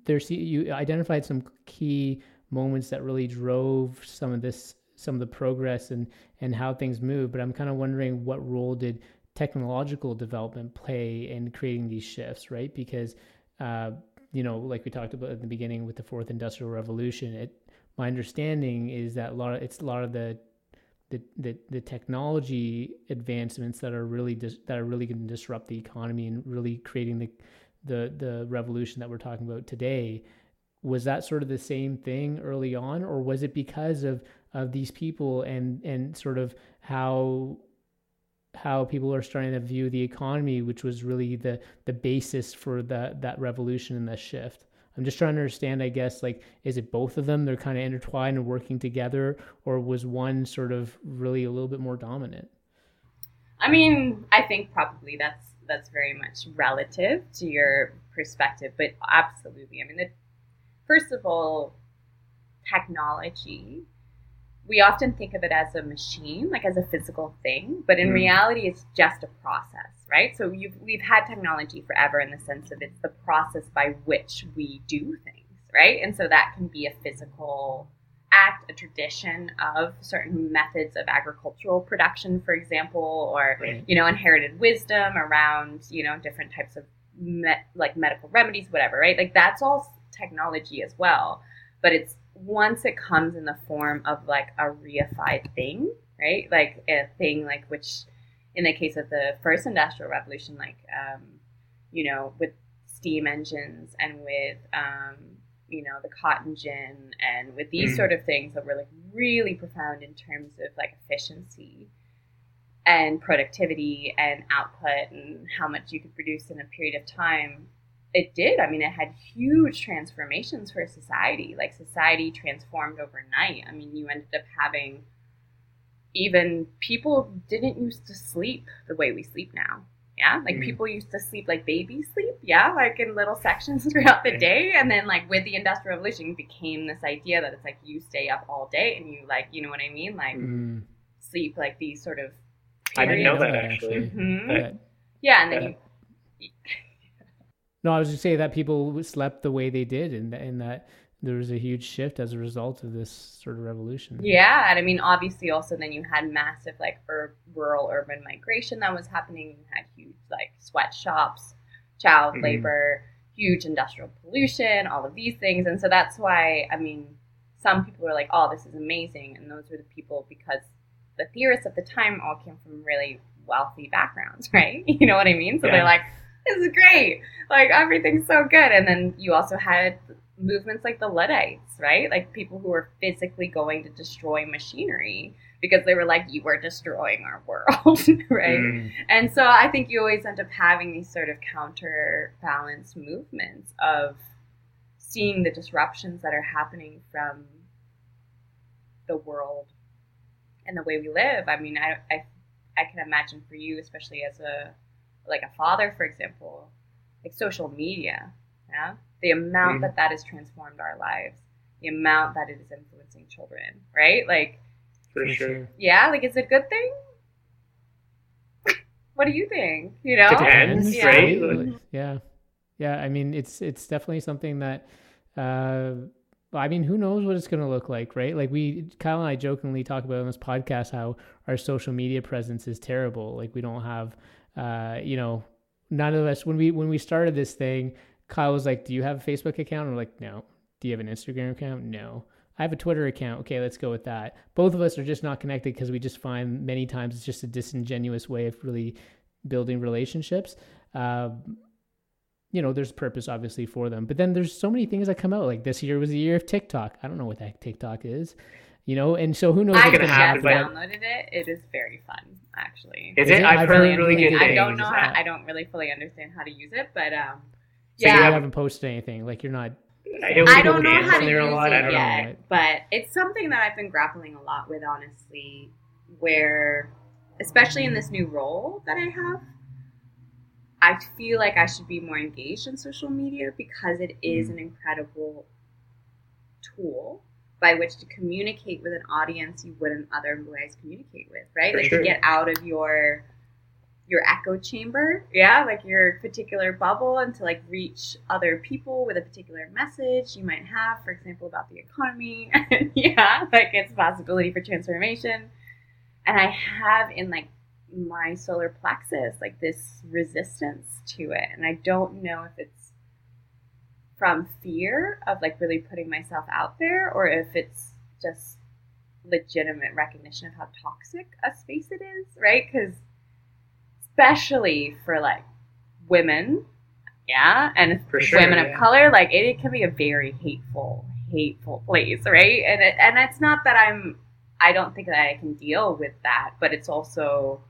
there's you identified some key moments that really drove some of this, some of the progress and and how things move. But I'm kind of wondering what role did technological development play in creating these shifts, right? Because uh, you know, like we talked about at the beginning with the fourth industrial revolution, it my understanding is that a lot of it's a lot of the the, the, the technology advancements that are really dis- that are really going to disrupt the economy and really creating the the the revolution that we're talking about today was that sort of the same thing early on or was it because of of these people and and sort of how how people are starting to view the economy which was really the the basis for that that revolution and that shift i'm just trying to understand i guess like is it both of them they're kind of intertwined and working together or was one sort of really a little bit more dominant I mean, I think probably that's that's very much relative to your perspective, but absolutely. I mean, the, first of all, technology. We often think of it as a machine, like as a physical thing, but in Mm. reality, it's just a process, right? So you've, we've had technology forever in the sense of it's the process by which we do things, right? And so that can be a physical act, a tradition of certain methods of agricultural production, for example, or Right. you know, inherited wisdom around you know different types of me- like medical remedies, whatever, right? Like that's all technology as well, but it's once it comes in the form of like a reified thing, right? Like a thing like which, in the case of the first industrial revolution, like um, you know, with steam engines and with um, you know the cotton gin and with these Mhm. sort of things that were like really profound in terms of like efficiency and productivity and output and how much you could produce in a period of time it did. I mean it had huge transformations for society. Like society transformed overnight. I mean you ended up having even people didn't used to sleep the way we sleep now yeah like Mhm. people used to sleep like babies sleep yeah like in little sections <laughs> throughout the day and then like with the industrial revolution became this idea that it's like you stay up all day and you like you know what i mean like mm. sleep like these sort of I didn't know that actually. Mhm. Yeah. yeah and then you No, I was just saying that people slept the way they did, and and that there was a huge shift as a result of this sort of revolution. Yeah, and I mean, obviously, also then you had massive like ur- rural urban migration that was happening. You had huge like sweatshops, child Mhm. labor, huge industrial pollution, all of these things, and so that's why I mean, some people were like, "Oh, this is amazing," and those were the people because the theorists at the time all came from really wealthy backgrounds, <laughs> right? You know what I mean? So Yeah. they're like, "This is great, like everything's so good," and then you also had movements like the Luddites, right? Like people who were physically going to destroy machinery because they were like, you were destroying our world, <laughs> right? Mm. And so I think you always end up having these sort of counterbalance movements of seeing the disruptions that are happening from the world and the way we live. I mean, I, I, I can imagine for you, especially as a like a father, for example, like social media, yeah, the amount Mhm. that that has transformed our lives, the amount that it is influencing children, right? Like, For sure. yeah, like is it a good thing. what do you think? You know, Depends, Yeah. right? Like, yeah, yeah. I mean, it's it's definitely something that. Uh, I mean, who knows what it's going to look like, right? Like we, Kyle and I jokingly talk about on this podcast how our social media presence is terrible. Like we don't have, uh, you know, none of us when we when we started this thing, Kyle was like, "Do you have a Facebook account?" And we're like, "No." Do you have an Instagram account? No. I have a Twitter account. Okay, let's go with that. Both of us are just not connected because we just find many times it's just a disingenuous way of really building relationships. Um, you know, there's purpose obviously for them, but then there's so many things that come out. Like this year was the year of TikTok. I don't know what that TikTok is, you know, and so who knows I what's gonna happen, but- happen. downloaded it. It is very fun, actually. Is Is it? it? I've I've heard heard really really good good I don't know. How, I don't really fully understand how to use it, but um, So yeah, you You have- haven't posted anything. Like you're not. I don't know how to use it yet, know. but it's something that I've been grappling a lot with, honestly. Where, especially in this new role that I have, I feel like I should be more engaged in social media because it is mm. an incredible tool by which to communicate with an audience you wouldn't otherwise communicate with, right? For like sure. to get out of your your echo chamber, yeah, like your particular bubble, and to like reach other people with a particular message you might have, for example, about the economy, <laughs> yeah, like its possibility for transformation. And I have in like my solar plexus like this resistance to it, and I don't know if it's from fear of like really putting myself out there, or if it's just legitimate recognition of how toxic a space it is, right? Because especially for like women, yeah, and for sure, women yeah. of color, like it, it, can be a very hateful, hateful place, right? And it, and it's not that I'm, I don't think that I can deal with that, but it's also,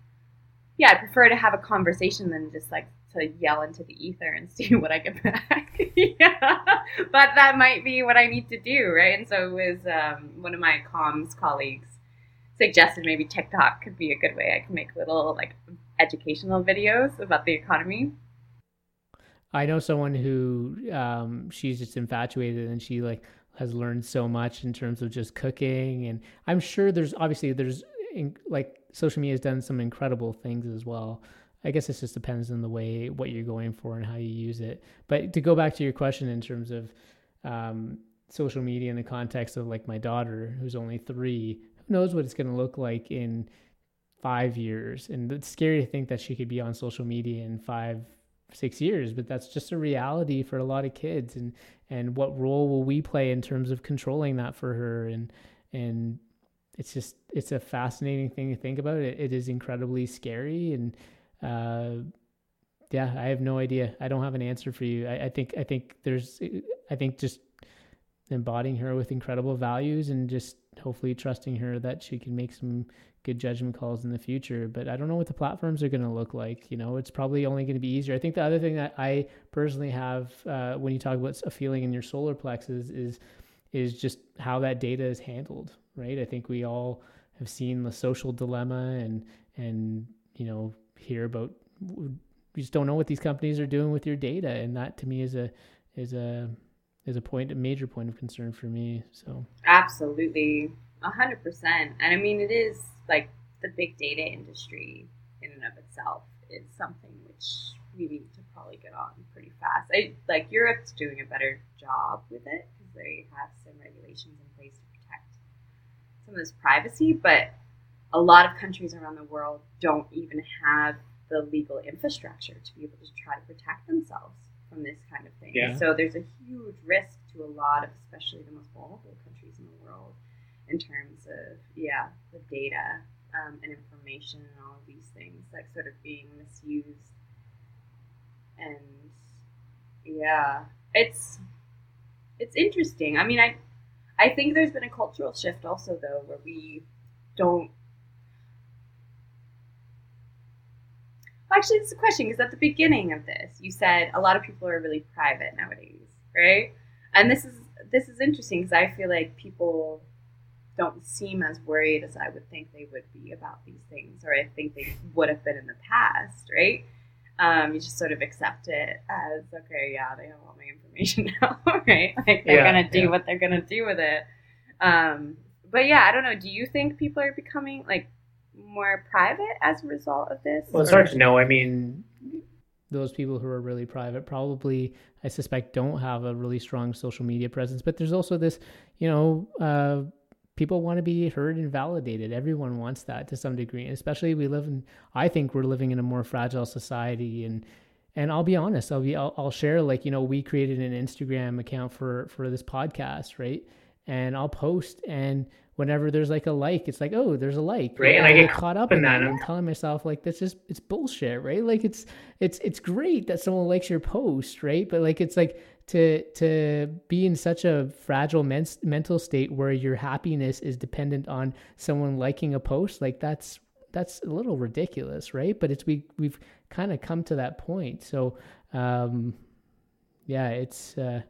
yeah, I prefer to have a conversation than just like to yell into the ether and <laughs> see what I get back. <laughs> yeah, but that might be what I need to do, right? And so it was um, one of my comms colleagues suggested maybe TikTok could be a good way. I can make little like educational videos about the economy. I know someone who um, she's just infatuated and she like has learned so much in terms of just cooking and I'm sure there's obviously there's like social media has done some incredible things as well. I guess it just depends on the way what you're going for and how you use it. But to go back to your question in terms of um, social media in the context of like my daughter who's only three, who knows what it's going to look like in five years. And it's scary to think that she could be on social media in five, six years, but that's just a reality for a lot of kids. And and what role will we play in terms of controlling that for her? And and it's just it's a fascinating thing to think about. It, it is incredibly scary and uh, yeah, I have no idea. I don't have an answer for you. I, I think I think there's I think just embodying her with incredible values and just hopefully trusting her that she can make some good judgment calls in the future. But I don't know what the platforms are going to look like. You know, it's probably only going to be easier. I think the other thing that I personally have uh, when you talk about a feeling in your solar plexus is is just how that data is handled. Right. I think we all have seen the social dilemma and and you know hear about we just don't know what these companies are doing with your data, and that to me is a is a is a point a major point of concern for me. So absolutely, a hundred percent, and I mean it is like the big data industry in and of itself is something which we need to probably get on pretty fast. I, like Europe's doing a better job with it because they have some regulations in place to protect some of this privacy, but a lot of countries around the world don't even have the legal infrastructure to be able to try to protect themselves from this kind of thing. Yeah. So there's a huge risk to a lot of, especially the most vulnerable countries in the world, in terms of yeah, the data um, and information and all of these things like sort of being misused. And yeah, it's it's interesting. I mean, I I think there's been a cultural shift also though, where we don't actually, it's a question because at the beginning of this, you said a lot of people are really private nowadays, right? And this is this is interesting because I feel like people don't seem as worried as I would think they would be about these things, or I think they would have been in the past, right? Um, you just sort of accept it as okay, yeah, they have all my information <laughs> now, right? Like they're yeah, gonna do yeah. what they're gonna do with it. Um, but yeah, I don't know. Do you think people are becoming like more private as a result of this? Well, it's hard to know. I mean, those people who are really private probably, I suspect, don't have a really strong social media presence. But there's also this, you know, uh, people want to be heard and validated. Everyone wants that to some degree, and especially we live in. I think we're living in a more fragile society, and and I'll be honest. I'll be. I'll, I'll share like you know we created an Instagram account for for this podcast, right? And I'll post and whenever there's like a like, it's like, oh, there's a like, right? And I get caught up in that. and I'm telling myself like, this is it's bullshit, right? Like it's it's it's great that someone likes your post, right? But like it's like to to be in such a fragile men- mental state where your happiness is dependent on someone liking a post, like that's that's a little ridiculous, right? But it's we we've kind of come to that point. So um yeah, it's uh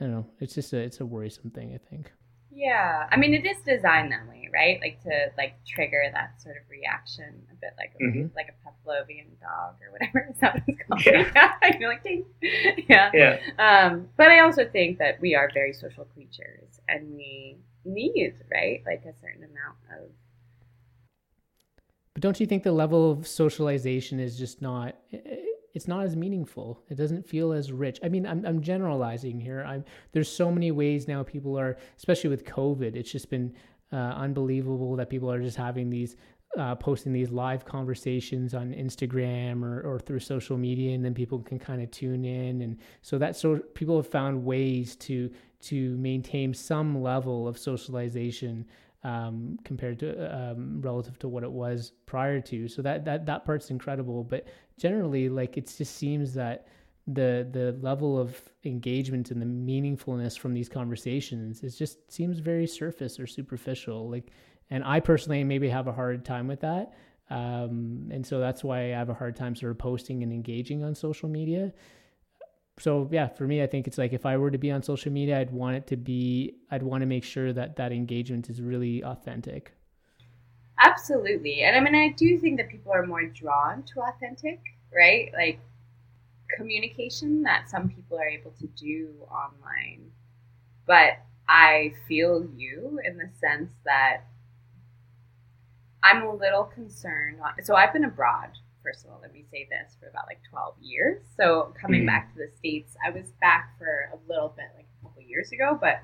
I don't know. It's just a it's a worrisome thing. I think. Yeah, I mean, it is designed that way, right? Like to like trigger that sort of reaction, a bit like a, mm-hmm. like a Pavlovian dog or whatever <laughs> is that what it's called? Yeah, <laughs> I feel like ding. yeah. Yeah. Um, but I also think that we are very social creatures, and we need right like a certain amount of. But don't you think the level of socialization is just not? It's not as meaningful. It doesn't feel as rich. I mean, I'm, I'm generalizing here. I'm, there's so many ways now people are, especially with COVID, it's just been uh, unbelievable that people are just having these, uh, posting these live conversations on Instagram or, or through social media, and then people can kind of tune in. And so that so people have found ways to to maintain some level of socialization um, compared to um, relative to what it was prior to. So that that that part's incredible. But generally, like it just seems that the the level of engagement and the meaningfulness from these conversations is just seems very surface or superficial. Like, and I personally maybe have a hard time with that. Um, and so that's why I have a hard time sort of posting and engaging on social media so yeah, for me, I think it's like if I were to be on social media, I'd want it to be, I'd want to make sure that that engagement is really authentic. Absolutely. And I mean, I do think that people are more drawn to authentic, right? Like communication that some people are able to do online. But I feel you in the sense that I'm a little concerned. So I've been abroad first of all, let me say this for about like 12 years. So coming mm-hmm. back to the States, I was back for a little bit, like a couple years ago, but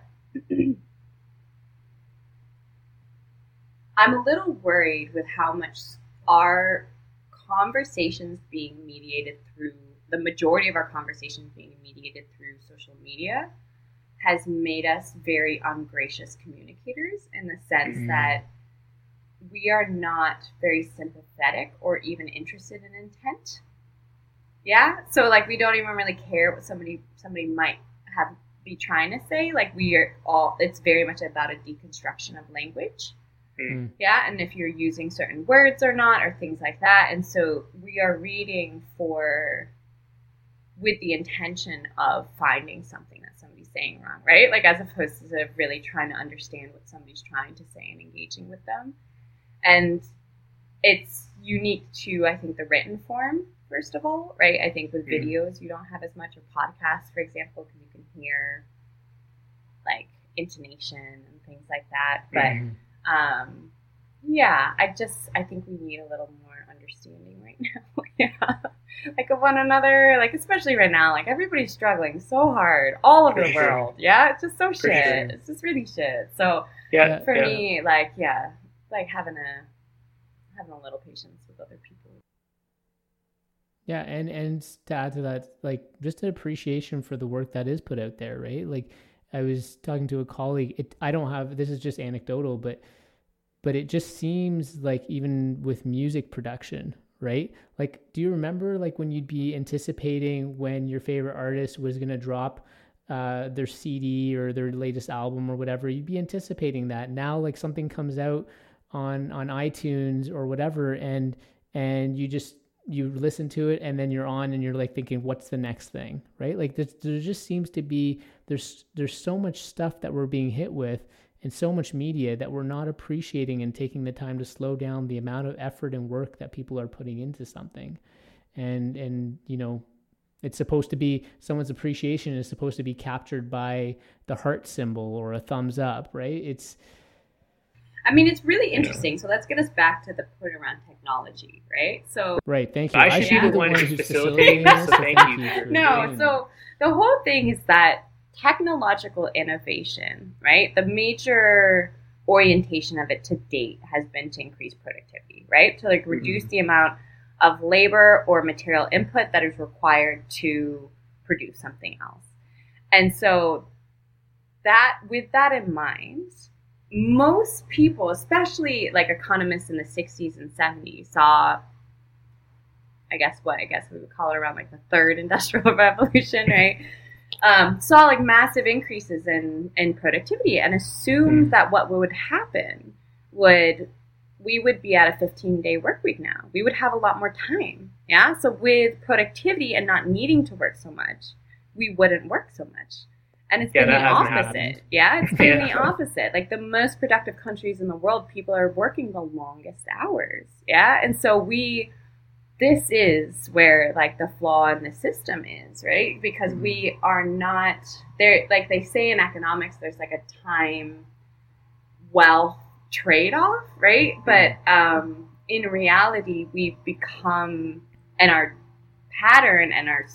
I'm a little worried with how much our conversations being mediated through the majority of our conversations being mediated through social media has made us very ungracious communicators in the sense mm-hmm. that we are not very sympathetic or even interested in intent. Yeah, so like we don't even really care what somebody somebody might have be trying to say. Like we are all, it's very much about a deconstruction of language. Mm. Yeah, and if you're using certain words or not, or things like that. And so we are reading for with the intention of finding something that somebody's saying wrong, right? Like as opposed to really trying to understand what somebody's trying to say and engaging with them and it's unique to I think the written form first of all, right? I think with mm-hmm. videos you don't have as much, or podcasts, for example, because you can hear like intonation and things like that. But mm-hmm. um, yeah, I just I think we need a little more understanding right now. <laughs> yeah, like of one another, like especially right now, like everybody's struggling so hard all over the world. Yeah, it's just so shit. It's just really shit. So yeah, for yeah. me, like yeah, like having a having a little patience with other people. Yeah, and and to add to that, like just an appreciation for the work that is put out there, right? Like I was talking to a colleague. It I don't have this is just anecdotal, but but it just seems like even with music production, right? Like, do you remember like when you'd be anticipating when your favorite artist was gonna drop uh, their CD or their latest album or whatever? You'd be anticipating that. Now, like something comes out on on iTunes or whatever and and you just you listen to it and then you're on and you're like thinking what's the next thing? Right? Like there, there just seems to be there's there's so much stuff that we're being hit with and so much media that we're not appreciating and taking the time to slow down the amount of effort and work that people are putting into something. And and you know it's supposed to be someone's appreciation is supposed to be captured by the heart symbol or a thumbs up right? It's I mean, it's really interesting. So let's get us back to the point around technology, right? So right, thank you. I, should be the one who's facilitating this. So thank you. no, so the whole thing is that technological innovation, right? The major orientation of it to date has been to increase productivity, right? To like reduce mm-hmm. the amount of labor or material input that is required to produce something else. And so that with that in mind, most people, especially like economists in the 60s and 70s, saw, I guess what, I guess we would call it around like the third <laughs> industrial revolution, <laughs> right? Um, saw like massive increases in, in productivity and assumed mm. that what would happen would we would be at a 15 day work week now. We would have a lot more time. Yeah. So with productivity and not needing to work so much, we wouldn't work so much. And it's yeah, been the opposite. Yeah, it's been yeah. the opposite. Like the most productive countries in the world, people are working the longest hours. Yeah. And so we, this is where like the flaw in the system is, right? Because we are not there. Like they say in economics, there's like a time wealth trade off, right? But um, in reality, we've become, and our pattern and are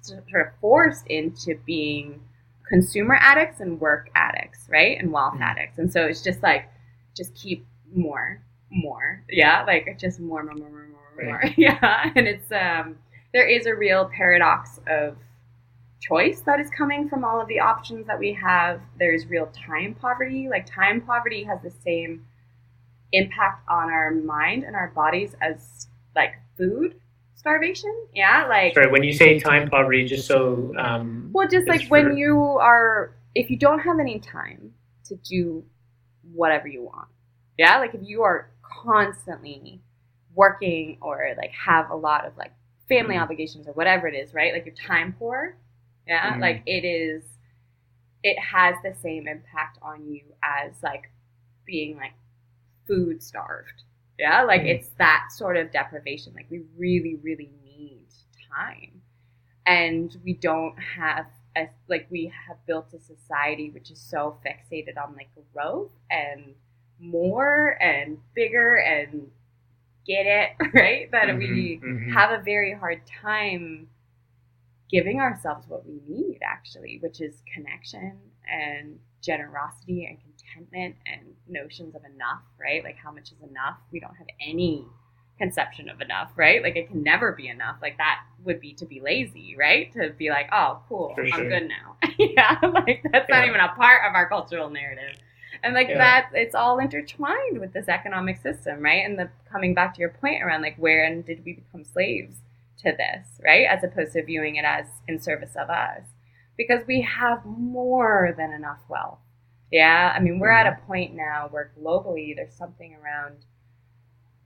sort of forced into being consumer addicts and work addicts, right? And wealth mm-hmm. addicts. And so it's just like, just keep more, more. Yeah. Like just more, more, more, more, more, more. Right. <laughs> Yeah. And it's, um, there is a real paradox of choice that is coming from all of the options that we have. There's real time poverty. Like time poverty has the same impact on our mind and our bodies as like food starvation. Yeah, like sorry. When you say time poverty, just so um, well, just like for... when you are, if you don't have any time to do whatever you want. Yeah, like if you are constantly working or like have a lot of like family mm obligations or whatever it is, right? Like you're time poor. Yeah, mm like it is. It has the same impact on you as like being like food starved. Yeah, like mm-hmm. it's that sort of deprivation. Like we really, really need time. And we don't have a, like we have built a society which is so fixated on like growth and more and bigger and get it, <laughs> right? That mm-hmm, we mm-hmm. have a very hard time giving ourselves what we need actually, which is connection and generosity and contentment and notions of enough, right? Like how much is enough? We don't have any conception of enough, right? Like it can never be enough. Like that would be to be lazy, right? To be like, oh, cool, For I'm good now. <laughs> yeah, like that's yeah. not even a part of our cultural narrative. And like yeah. that, it's all intertwined with this economic system, right? And the coming back to your point around like where and did we become slaves to this, right? As opposed to viewing it as in service of us, because we have more than enough wealth yeah, I mean, we're at a point now where globally there's something around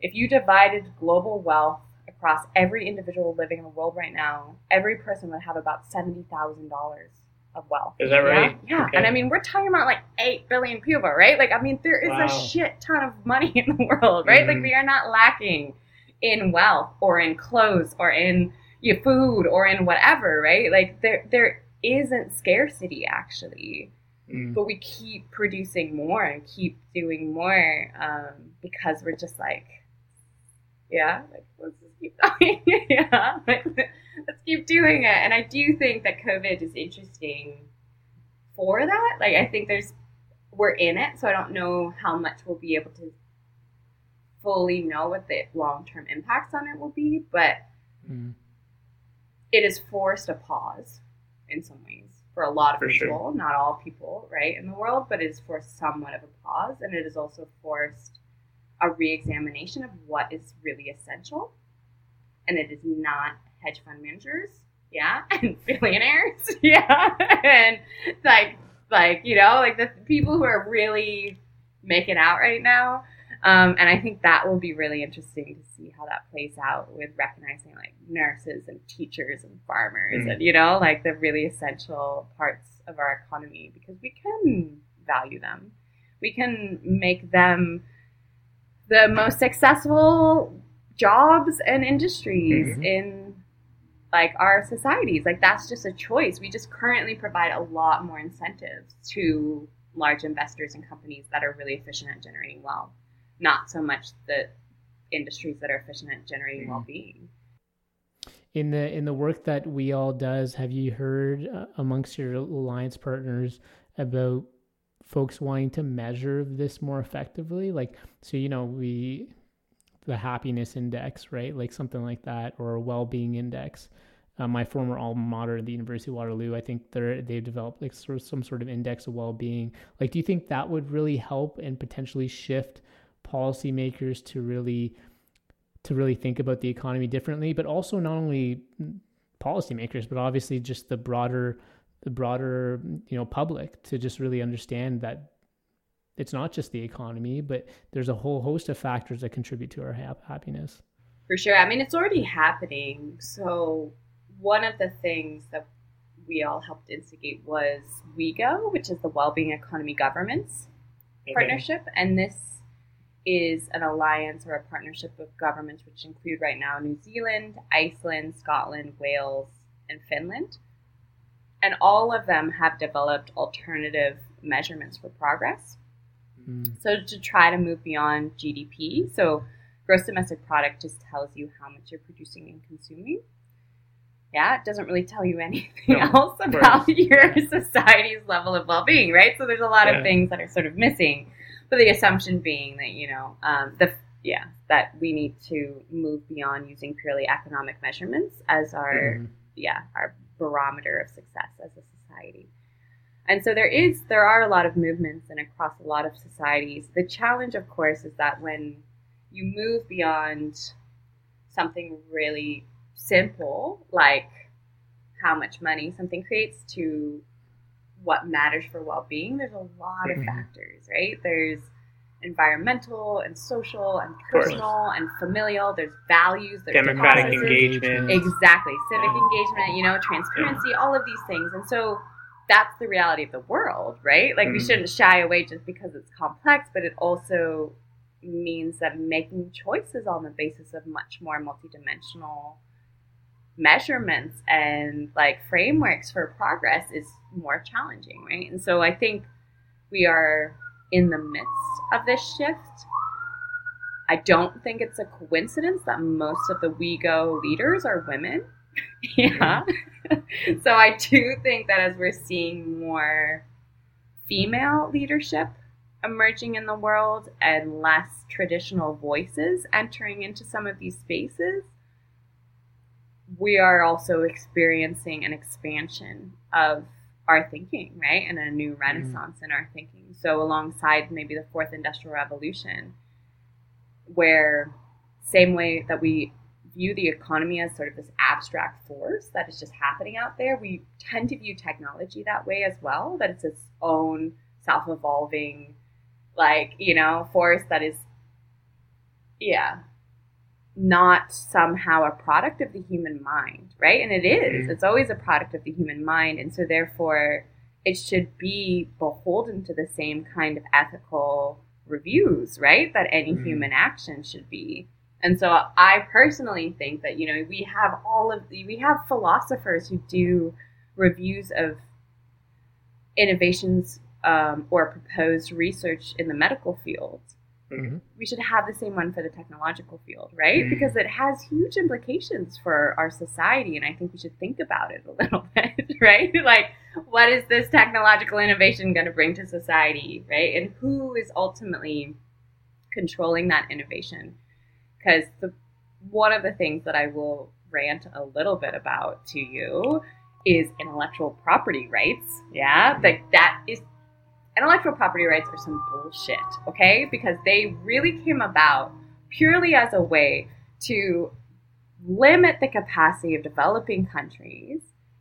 if you divided global wealth across every individual living in the world right now, every person would have about $70,000 of wealth. Is that right? Yeah. yeah. Okay. And I mean, we're talking about like 8 billion people, right? Like, I mean, there is wow. a shit ton of money in the world, right? Mm-hmm. Like, we are not lacking in wealth or in clothes or in your food or in whatever, right? Like, there, there isn't scarcity actually. Mm. But we keep producing more and keep doing more um, because we're just like, yeah, like let's just keep <laughs> going. <laughs> yeah, like, let's keep doing it. And I do think that COVID is interesting for that. Like, I think there's we're in it, so I don't know how much we'll be able to fully know what the long term impacts on it will be, but mm. it has forced a pause in some ways for a lot of for people, sure. not all people, right, in the world, but it has forced somewhat of a pause, and it has also forced a re-examination of what is really essential, and it is not hedge fund managers, yeah, <laughs> and billionaires, <laughs> yeah, and like like you know like the people who are really making out right now um, and I think that will be really interesting to see how that plays out with recognizing like nurses and teachers and farmers mm-hmm. and, you know, like the really essential parts of our economy because we can value them. We can make them the most successful jobs and industries mm-hmm. in like our societies. Like that's just a choice. We just currently provide a lot more incentives to large investors and companies that are really efficient at generating wealth not so much the industries that are efficient at generating mm. well-being in the in the work that WEAll does have you heard uh, amongst your alliance partners about folks wanting to measure this more effectively like so you know we the happiness index right like something like that or a well-being index uh, my former alma mater, the University of Waterloo, I think they're they've developed like sort of some sort of index of well-being. Like, do you think that would really help and potentially shift policymakers to really to really think about the economy differently, but also not only policymakers, but obviously just the broader the broader you know public to just really understand that it's not just the economy, but there's a whole host of factors that contribute to our ha- happiness. For sure. I mean, it's already happening. So one of the things that WEAll helped instigate was WEGo, which is the Wellbeing Economy Governments okay. partnership, and this is an alliance or a partnership of governments which include right now New Zealand, Iceland, Scotland, Wales, and Finland. And all of them have developed alternative measurements for progress. Mm. So to try to move beyond GDP, so gross domestic product just tells you how much you're producing and consuming. Yeah, it doesn't really tell you <laughs> anything no, else about your <laughs> society's level of well-being, right? So there's a lot yeah. of things that are sort of missing. But the assumption being that you know um, the yeah that we need to move beyond using purely economic measurements as our mm-hmm. yeah our barometer of success as a society. And so there is there are a lot of movements and across a lot of societies. The challenge, of course, is that when you move beyond something really simple, like how much money something creates, to what matters for well-being, there's a lot of mm-hmm. factors, right? There's environmental and social and personal and familial. There's values. There's democratic engagement. Exactly, civic yeah. engagement. You know, transparency. Yeah. All of these things, and so that's the reality of the world, right? Like mm. we shouldn't shy away just because it's complex, but it also means that making choices on the basis of much more multidimensional measurements and like frameworks for progress is more challenging, right? And so I think we are in the midst of this shift. I don't think it's a coincidence that most of the WEGo leaders are women. <laughs> yeah. Mm-hmm. so I do think that as we're seeing more female leadership emerging in the world and less traditional voices entering into some of these spaces, we are also experiencing an expansion of our thinking, right? And a new mm-hmm. renaissance mm. in our thinking. So, alongside maybe the fourth industrial revolution, where same way that we view the economy as sort of this abstract force that is just happening out there, we tend to view technology that way as well, that it's its own self evolving, like, you know, force that is, yeah, not somehow a product of the human mind, right? And it is. Mm-hmm. It's always a product of the human mind. And so, therefore, it should be beholden to the same kind of ethical reviews, right? That any mm-hmm. human action should be. And so I personally think that, you know, we have all of the, we have philosophers who do reviews of innovations um, or proposed research in the medical field. Mm-hmm. We should have the same one for the technological field, right? Mm-hmm. Because it has huge implications for our society. And I think we should think about it a little <laughs> bit, right? like, what is this technological innovation going to bring to society, right? And who is ultimately controlling that innovation? because the one of the things that I will rant a little bit about to you is intellectual property rights. Yeah, like that is intellectual property rights are some bullshit, okay? Because they really came about purely as a way to limit the capacity of developing countries.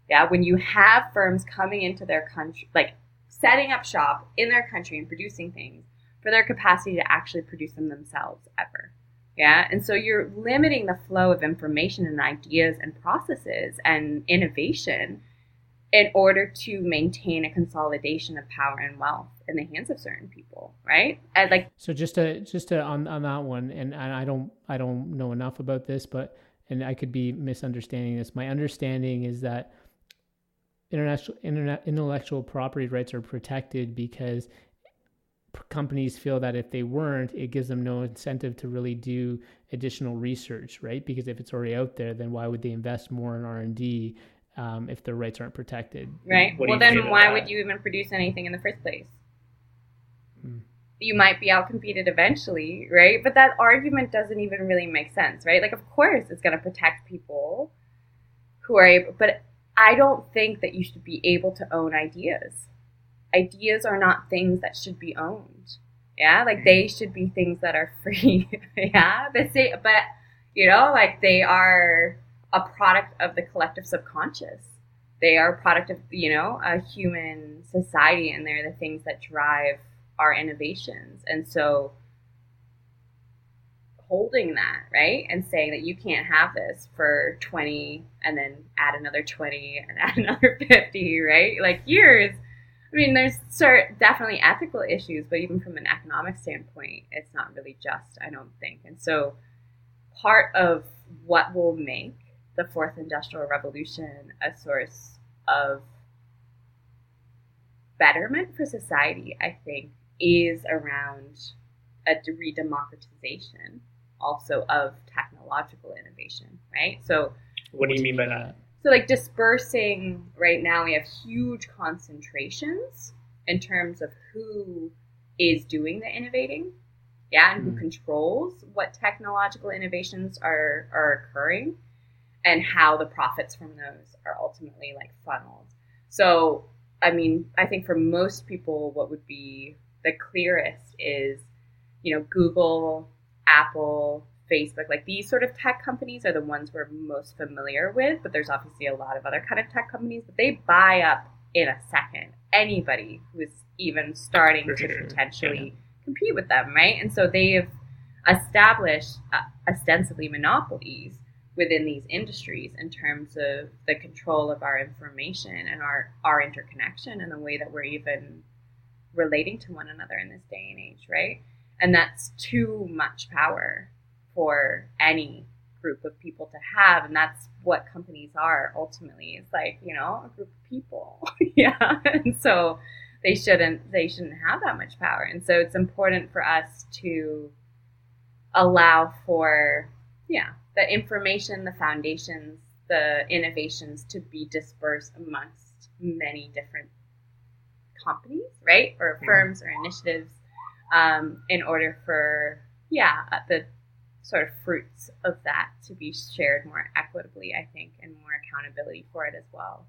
Yeah, when you have firms coming into their country, like setting up shop in their country and producing things for their capacity to actually produce them themselves ever. Yeah. And so you're limiting the flow of information and ideas and processes and innovation in order to maintain a consolidation of power and wealth in the hands of certain people, right? And like so just to just to on, on that one and, and I don't I don't know enough about this, but and I could be misunderstanding this. My understanding is that international internet intellectual property rights are protected because companies feel that if they weren't, it gives them no incentive to really do additional research, right? Because if it's already out there, then why would they invest more in R and D um, if their rights aren't protected? Right. What well, then why would you even produce anything in the first place? Hmm. You might be outcompeted eventually, right? But that argument doesn't even really make sense, right? Like, of course, it's going to protect people who are able, but I don't think that you should be able to own ideas ideas are not things that should be owned. Yeah, like they mm-hmm. should be things that are <laughs> free. yeah, the same, but you know, like they are a product of the collective subconscious. They are a product of you know a human society, and they're the things that drive our innovations. And so, holding that, right? And saying that you can't have this for 20 and then add another 20 and <laughs> add another 50, right? Like years. I mean, there's cert- definitely ethical issues, but even from an economic standpoint, it's not really just, I don't think. And so part of what will make the fourth industrial revolution a source of betterment for society, I think, is around a redemocratization also of technological innovation, right? So, what do you mean by that? So, like dispersing, right now we have huge concentrations in terms of who is doing the innovating, yeah, and who mm. controls what technological innovations are, are occurring and how the profits from those are ultimately like funneled. So, I mean, I think for most people, what would be the clearest is, you know, Google, Apple, Facebook, like these sort of tech companies are the ones we're most familiar with, but there's obviously a lot of other kind of tech companies, but they buy up in a second anybody who is even starting to potentially compete with them, right? And so they've established uh, ostensibly monopolies within these industries in terms of the control of our information and our, our interconnection and the way that we're even relating to one another in this day and age, right? And that's too much power for any group of people to have. And that's what companies are ultimately. It's like, you know, a group of people. <laughs> yeah. And so they shouldn't they shouldn't have that much power. And so it's important for us to allow for yeah, the information, the foundations, the innovations to be dispersed amongst many different companies, right, or firms or initiatives, um, in order for yeah the sort of fruits of that to be shared more equitably, I think, and more accountability for it as well.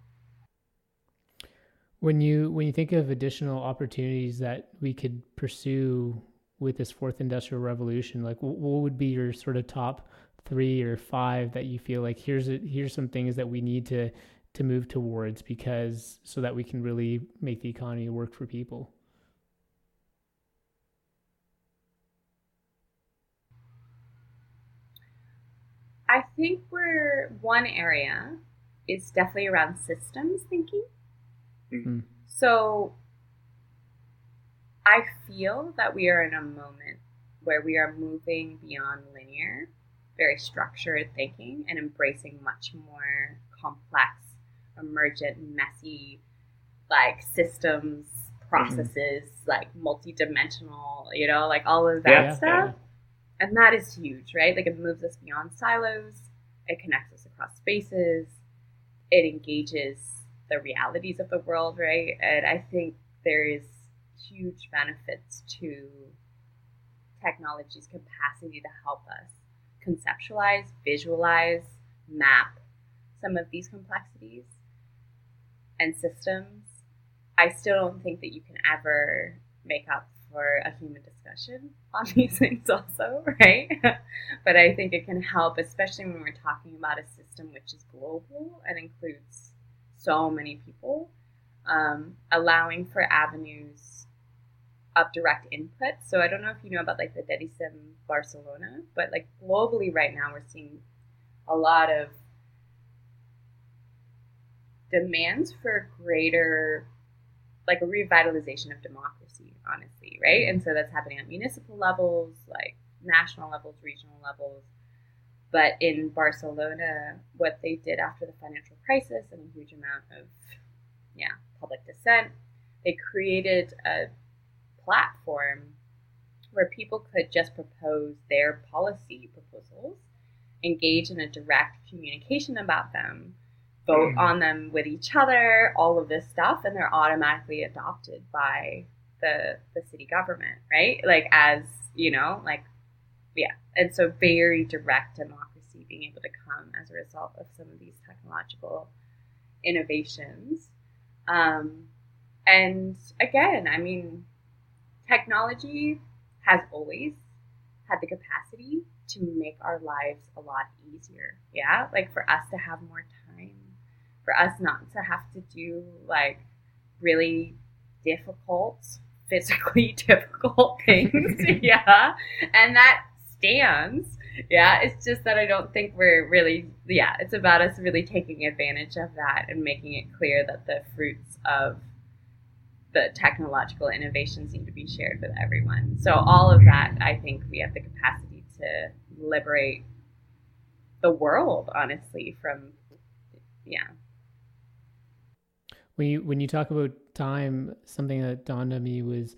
When you when you think of additional opportunities that we could pursue with this fourth industrial revolution, like what would be your sort of top three or five that you feel like here's a, here's some things that we need to to move towards because so that we can really make the economy work for people I think we're one area is definitely around systems thinking. Mm-hmm. So I feel that we are in a moment where we are moving beyond linear very structured thinking and embracing much more complex, emergent, messy, like systems, processes, mm-hmm. like multi-dimensional, you know, like all of that yeah, stuff. Yeah. And that is huge, right? Like it moves us beyond silos, it connects us across spaces, it engages the realities of the world, right? And I think there is huge benefits to technology's capacity to help us conceptualize, visualize, map some of these complexities and systems, I still don't think that you can ever make up for a human discussion on <laughs> these things, also, right? <laughs> but I think it can help, especially when we're talking about a system which is global and includes so many people, um, allowing for avenues of direct input. So I don't know if you know about like the Decidim Barcelona, but like globally right now we're seeing a lot of demands for greater like a revitalization of democracy, honestly, right? And so that's happening at municipal levels, like national levels, regional levels. But in Barcelona, what they did after the financial crisis and a huge amount of yeah, public dissent, they created a platform where people could just propose their policy proposals, engage in a direct communication about them, vote mm-hmm. on them with each other, all of this stuff, and they're automatically adopted by the the city government, right? Like as you know, like yeah, and so very direct democracy being able to come as a result of some of these technological innovations. Um, and again, I mean, technology has always had the capacity to make our lives a lot easier. Yeah, like for us to have more time, for us not to have to do like really difficult, physically <laughs> difficult <laughs> things. yeah, and that stands. Yeah, it's just that I don't think we're really, yeah, it's about us really taking advantage of that and making it clear that the fruits of the technological innovations need to be shared with everyone. So, all of that, I think we have the capacity to liberate the world, honestly, from, yeah. When you when you talk about time, something that dawned on me was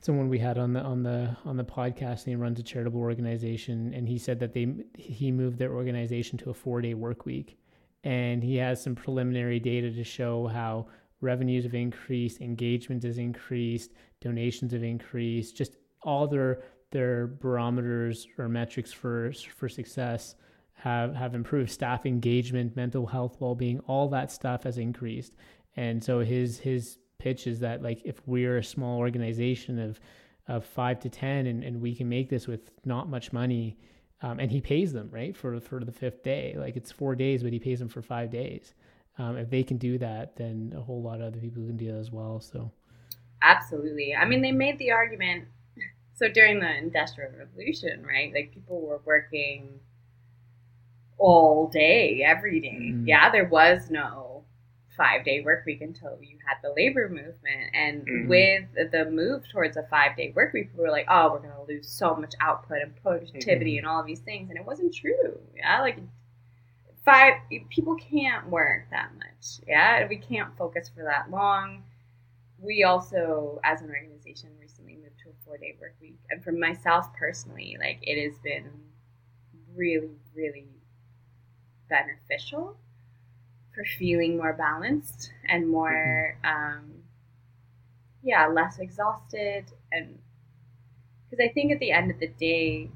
someone we had on the on the on the podcast and he runs a charitable organization and he said that they he moved their organization to a four day work week and he has some preliminary data to show how revenues have increased engagement has increased donations have increased just all their their barometers or metrics for for success have have improved. Staff engagement mental health well-being all that stuff has increased. And so his his pitch is that like if we're a small organization of of five to ten and, and we can make this with not much money um, and he pays them right for for the fifth day like it's four days but he pays them for five days um, if they can do that then a whole lot of other people can do that as well so absolutely i mean they made the argument <laughs> so during the industrial revolution right like people were working all day every day mm. yeah there was no five day work week until you had the labor movement. And mm-hmm. with the move towards a five day work week, we were like, oh, we're going to lose so much output and productivity mm-hmm. and all of these things. And it wasn't true. Yeah. Like, five people can't work that much. Yeah. We can't focus for that long. We also, as an organization, recently moved to a four day work week. And for myself personally, like, it has been really, really beneficial for feeling more balanced and more, mm-hmm. um, yeah, less exhausted. And because I think at the end of the day,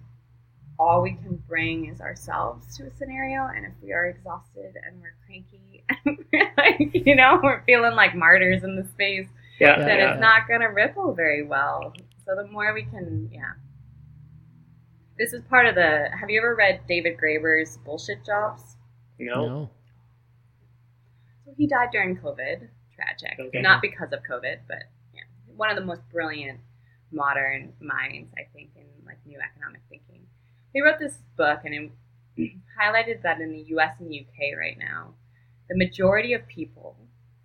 all we can bring is ourselves to a scenario. And if we are exhausted and we're cranky <laughs> and we're like, you know, we're feeling like martyrs in the space, yeah, then yeah, it's yeah. not going to ripple very well. So the more we can, yeah. This is part of the. Have you ever read David Graeber's Bullshit Jobs? No. no he died during COVID. Tragic. Okay. Not because of COVID, but yeah, one of the most brilliant modern minds, I think, in like new economic thinking. He wrote this book and it highlighted that in the U.S. and UK right now, the majority of people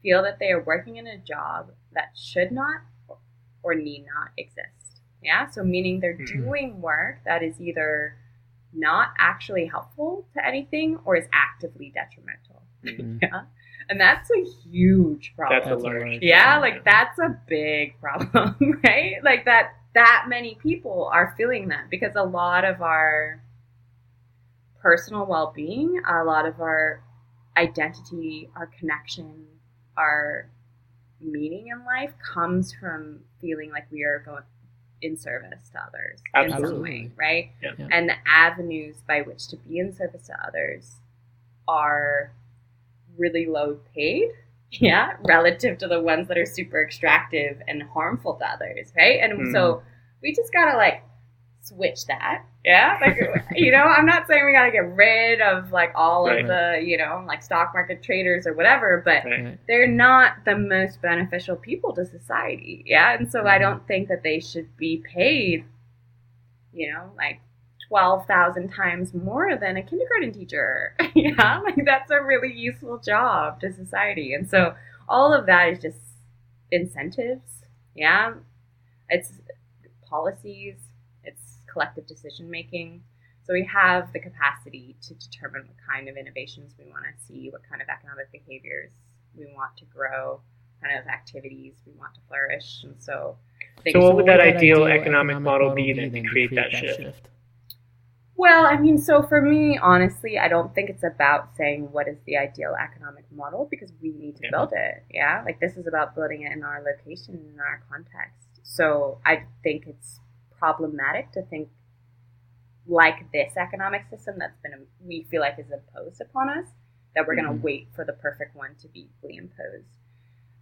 feel that they are working in a job that should not or need not exist. Yeah, so meaning they're mm-hmm. doing work that is either not actually helpful to anything or is actively detrimental. Mm-hmm. <laughs> Yeah and that's a huge problem. That's a large. Yeah, like that's a big problem, <laughs> right? Like that that many people are feeling that because a lot of our personal well-being, a lot of our identity, our connection, our meaning in life comes from feeling like we are going in service to others Absolutely. in some way, right? Yeah. And the avenues by which to be in service to others are really low paid, yeah, relative to the ones that are super extractive and harmful to others, right? And mm. so we just gotta like switch that. Yeah, like <laughs> you know, I'm not saying we got to get rid of like all right. of the you know like stock market traders or whatever, but right. they're not the most beneficial people to society. Yeah, and so mm-hmm. I don't think that they should be paid. You know, like 12,000 times more than a kindergarten teacher. <laughs> yeah, like that's a really useful job to society. And so all of that is just incentives. Yeah, it's policies, it's collective decision making. So we have the capacity to determine what kind of innovations we want to see, what kind of economic behaviors we want to grow, kind of activities we want to flourish. And so, so what would that, ideal, ideal economic, economic model, model be then to create, create that, that shift? shift? Well, I mean, so for me, honestly, I don't think it's about saying what is the ideal economic model because we need to yeah. build it. Yeah. Like this is about building it in our location, in our context. So I think it's problematic to think like this economic system that's been, we feel like is imposed upon us, that we're mm-hmm. going to wait for the perfect one to be equally imposed.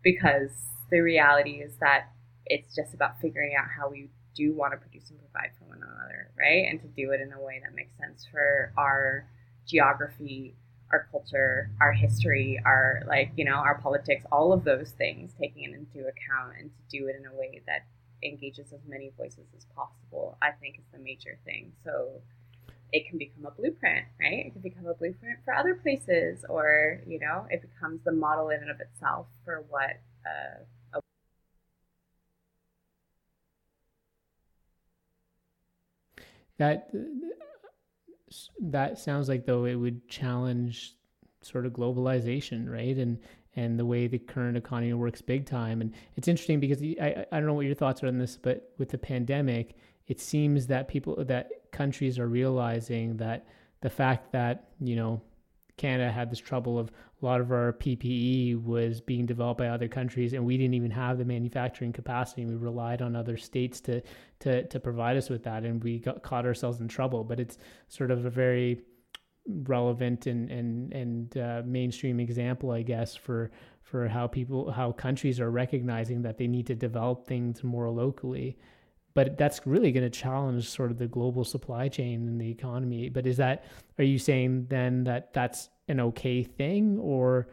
Because the reality is that it's just about figuring out how we do want to produce and provide for one another, right? And to do it in a way that makes sense for our geography, our culture, our history, our like, you know, our politics, all of those things, taking it into account and to do it in a way that engages as many voices as possible, I think is the major thing. So it can become a blueprint, right? It can become a blueprint for other places, or you know, it becomes the model in and of itself for what. Uh, that uh, that sounds like though it would challenge sort of globalization, right? And and the way the current economy works big time. And it's interesting because I I don't know what your thoughts are on this, but with the pandemic, it seems that people that countries are realizing that the fact that you know Canada had this trouble of a lot of our PPE was being developed by other countries, and we didn't even have the manufacturing capacity. We relied on other states to to to provide us with that, and we got caught ourselves in trouble. But it's sort of a very relevant and and and uh, mainstream example, I guess, for for how people how countries are recognizing that they need to develop things more locally but that's really going to challenge sort of the global supply chain and the economy. But is that are you saying then that that's an okay thing, or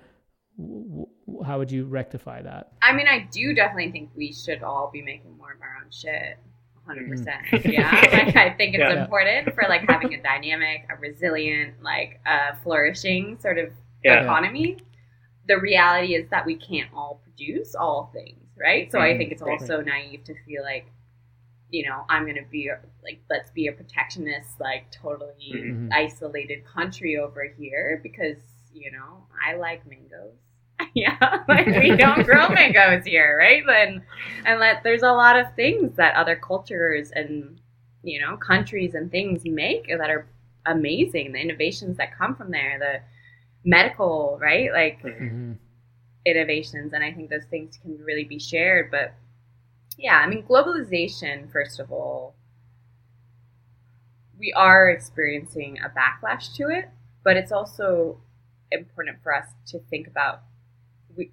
w- how would you rectify that? I mean, I do definitely think we should all be making more of our own shit. 100%. Mm. <laughs> Yeah. like, I think it's yeah. important for like having a dynamic, a resilient, like a flourishing sort of yeah. economy. The reality is that we can't all produce all things, right? So mm-hmm. I think it's also naive to feel like you know, I'm going to be like, let's be a protectionist, like totally mm-hmm. isolated country over here because, you know, I like mangoes. <laughs> yeah, like we don't <laughs> grow mangoes here, right? And and let there's a lot of things that other cultures and you know countries and things make that are amazing. The innovations that come from there, the medical, right? Like mm-hmm. innovations, and I think those things can really be shared. But yeah, I mean, globalization, first of all, we are experiencing a backlash to it, but it's also important for us to think about we,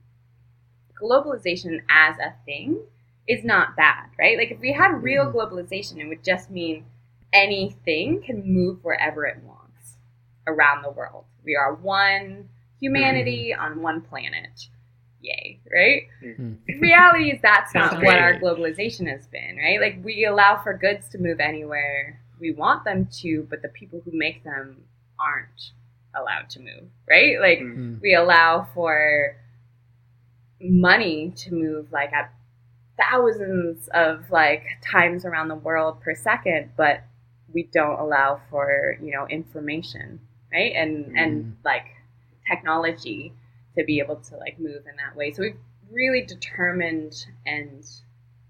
globalization as a thing is not bad, right? Like, if we had real mm-hmm. globalization, it would just mean anything can move wherever it wants around the world. We are one humanity mm-hmm. on one planet yay, right? Mm-hmm. Reality is that's not what our globalization has been, right? Like we allow for goods to move anywhere we want them to, but the people who make them aren't allowed to move, right? Like mm-hmm. we allow for money to move like at thousands of like times around the world per second, but we don't allow for, you know, information, right? And mm-hmm. and like technology to be able to like move in that way. So we've really determined and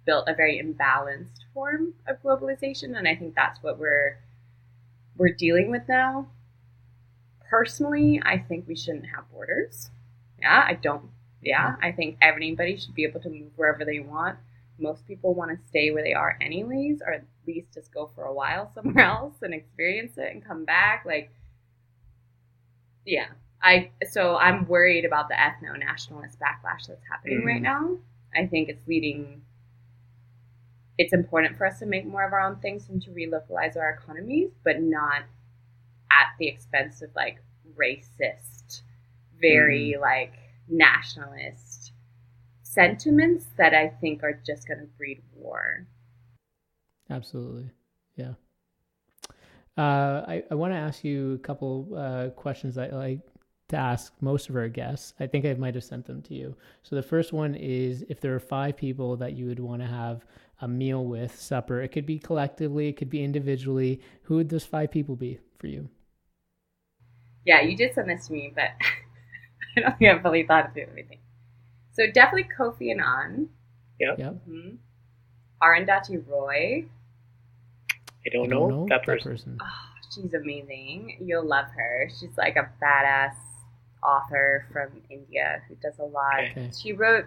built a very imbalanced form of globalization, and I think that's what we're we're dealing with now. Personally, I think we shouldn't have borders. Yeah, I don't. Yeah, I think everybody should be able to move wherever they want. Most people want to stay where they are anyways, or at least just go for a while somewhere <laughs> else and experience it and come back. Like, yeah, I so I'm worried about the ethno nationalist backlash that's happening mm-hmm. right now. I think it's leading. It's important for us to make more of our own things and to relocalize our economies, but not at the expense of like racist, very mm. like nationalist sentiments that I think are just going to breed war. Absolutely. Yeah. Uh, I, I want to ask you a couple uh, questions that like to ask most of our guests. I think I might have sent them to you. So the first one is if there are five people that you would want to have a meal with, supper, it could be collectively, it could be individually. Who would those five people be for you? Yeah, you did send this to me, but <laughs> I don't think I've really thought of everything. So definitely Kofi Annan. Yep. yep. Mm-hmm. Arundhati Roy. I don't, I don't know, know, that person. That person. Oh, she's amazing. You'll love her. She's like a badass author from India who does a lot. Okay. She wrote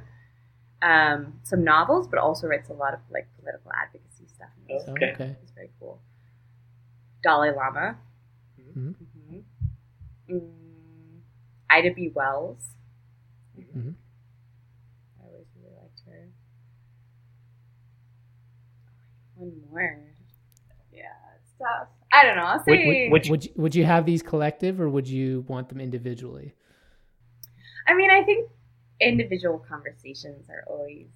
um, some novels, but also writes a lot of like political advocacy stuff. Okay. okay. It's very cool. Dalai Lama. Mm-hmm. Mm-hmm. Mm. Ida B. Wells. Mm-hmm. I always really liked her. One more. Yeah, stuff. I don't know. I'll say. Would, would, would, you, would you have these collective or would you want them individually? I mean, I think individual conversations are always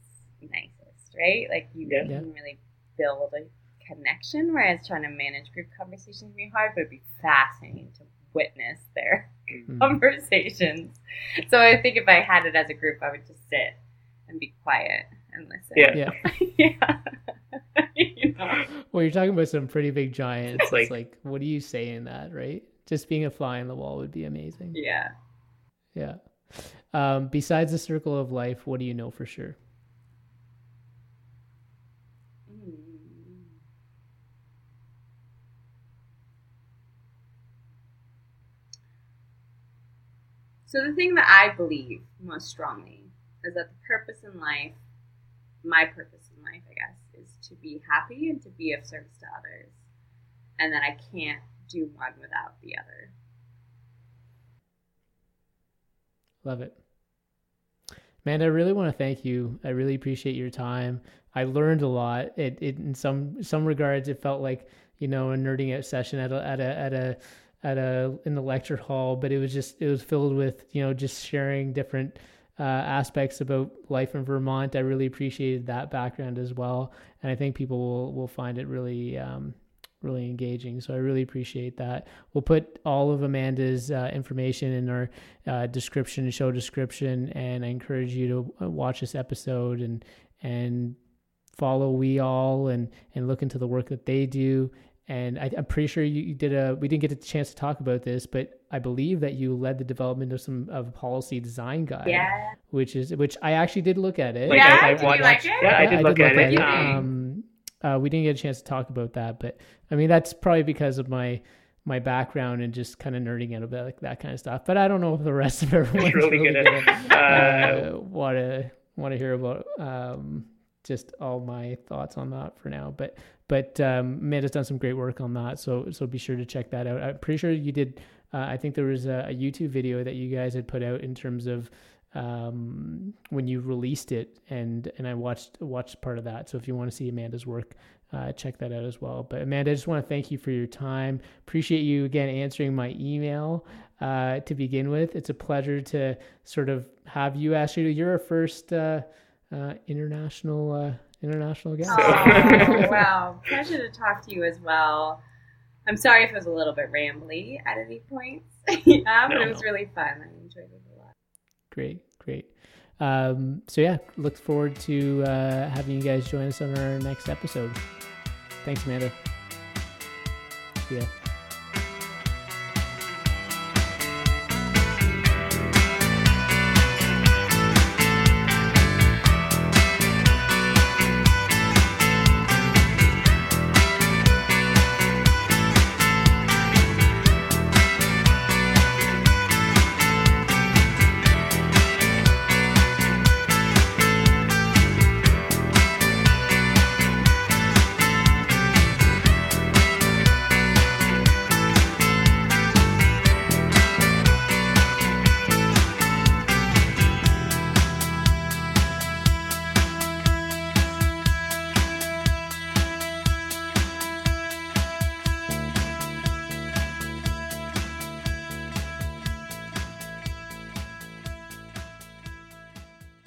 nicest, right? Like you Yeah. can really build a connection, whereas trying to manage group conversations can be hard, but it'd be fascinating to witness their Mhm. <laughs> conversations. So I think if I had it as a group, I would just sit and be quiet and listen. Yeah. Yeah. <laughs> yeah. <laughs> you know? Well, you're talking about some pretty big giants. It's It's like- like, what do you say in that, right? Just being a fly on the wall would be amazing. Yeah. Yeah. Um, besides the circle of life, what do you know for sure? Mm. So the thing that I believe most strongly is that the purpose in life, my purpose in life, I guess, is to be happy and to be of service to others, and that I can't do one without the other. Love it. Man, I really want to thank you. I really appreciate your time. I learned a lot. It, it in some some regards, it felt like you know a nerding out session at a at a at a at a in the lecture hall, but it was just it was filled with you know just sharing different uh, aspects about life in Vermont. I really appreciated that background as well, and I think people will will find it really um, really engaging. So I really appreciate that. We'll put all of Amanda's uh, information in our uh, description, show description, and I encourage you to uh, watch this episode and and follow WEAll and and look into the work that they do. And I, I'm pretty sure you, you did a. We didn't get a chance to talk about this, but I believe that you led the development of some of a policy design guide, Yeah. which is which I actually did look at it. Like, yeah. I- I Did you like it? Yeah, I did look at it. it. Um, uh, we didn't get a chance to talk about that, but I mean that's probably because of my my background and just kind of nerding out about like, that kind of stuff. But I don't know if the rest of <laughs> everyone's really really, gonna, uh, want to want to hear about um, just all my thoughts on that for now. But but um, Amanda's done some great work on that, so so be sure to check that out. I'm pretty sure you did. Uh, I think there was a, a YouTube video that you guys had put out in terms of um, when you released it, and and I watched watched part of that. So if you want to see Amanda's work, uh, check that out as well. But Amanda, I just want to thank you for your time. Appreciate you again answering my email uh, to begin with. It's a pleasure to sort of have you. Actually, you're our first uh, uh, international uh, international guest. Oh, wow. Pleasure to talk to you as well. I'm sorry if it was a little bit rambly at any points. <laughs> yeah, but No, it was no. really fun. I enjoyed it a lot. Great, great. Um, so yeah, look forward to uh, having you guys join us on our next episode. Thanks, Amanda. Ya.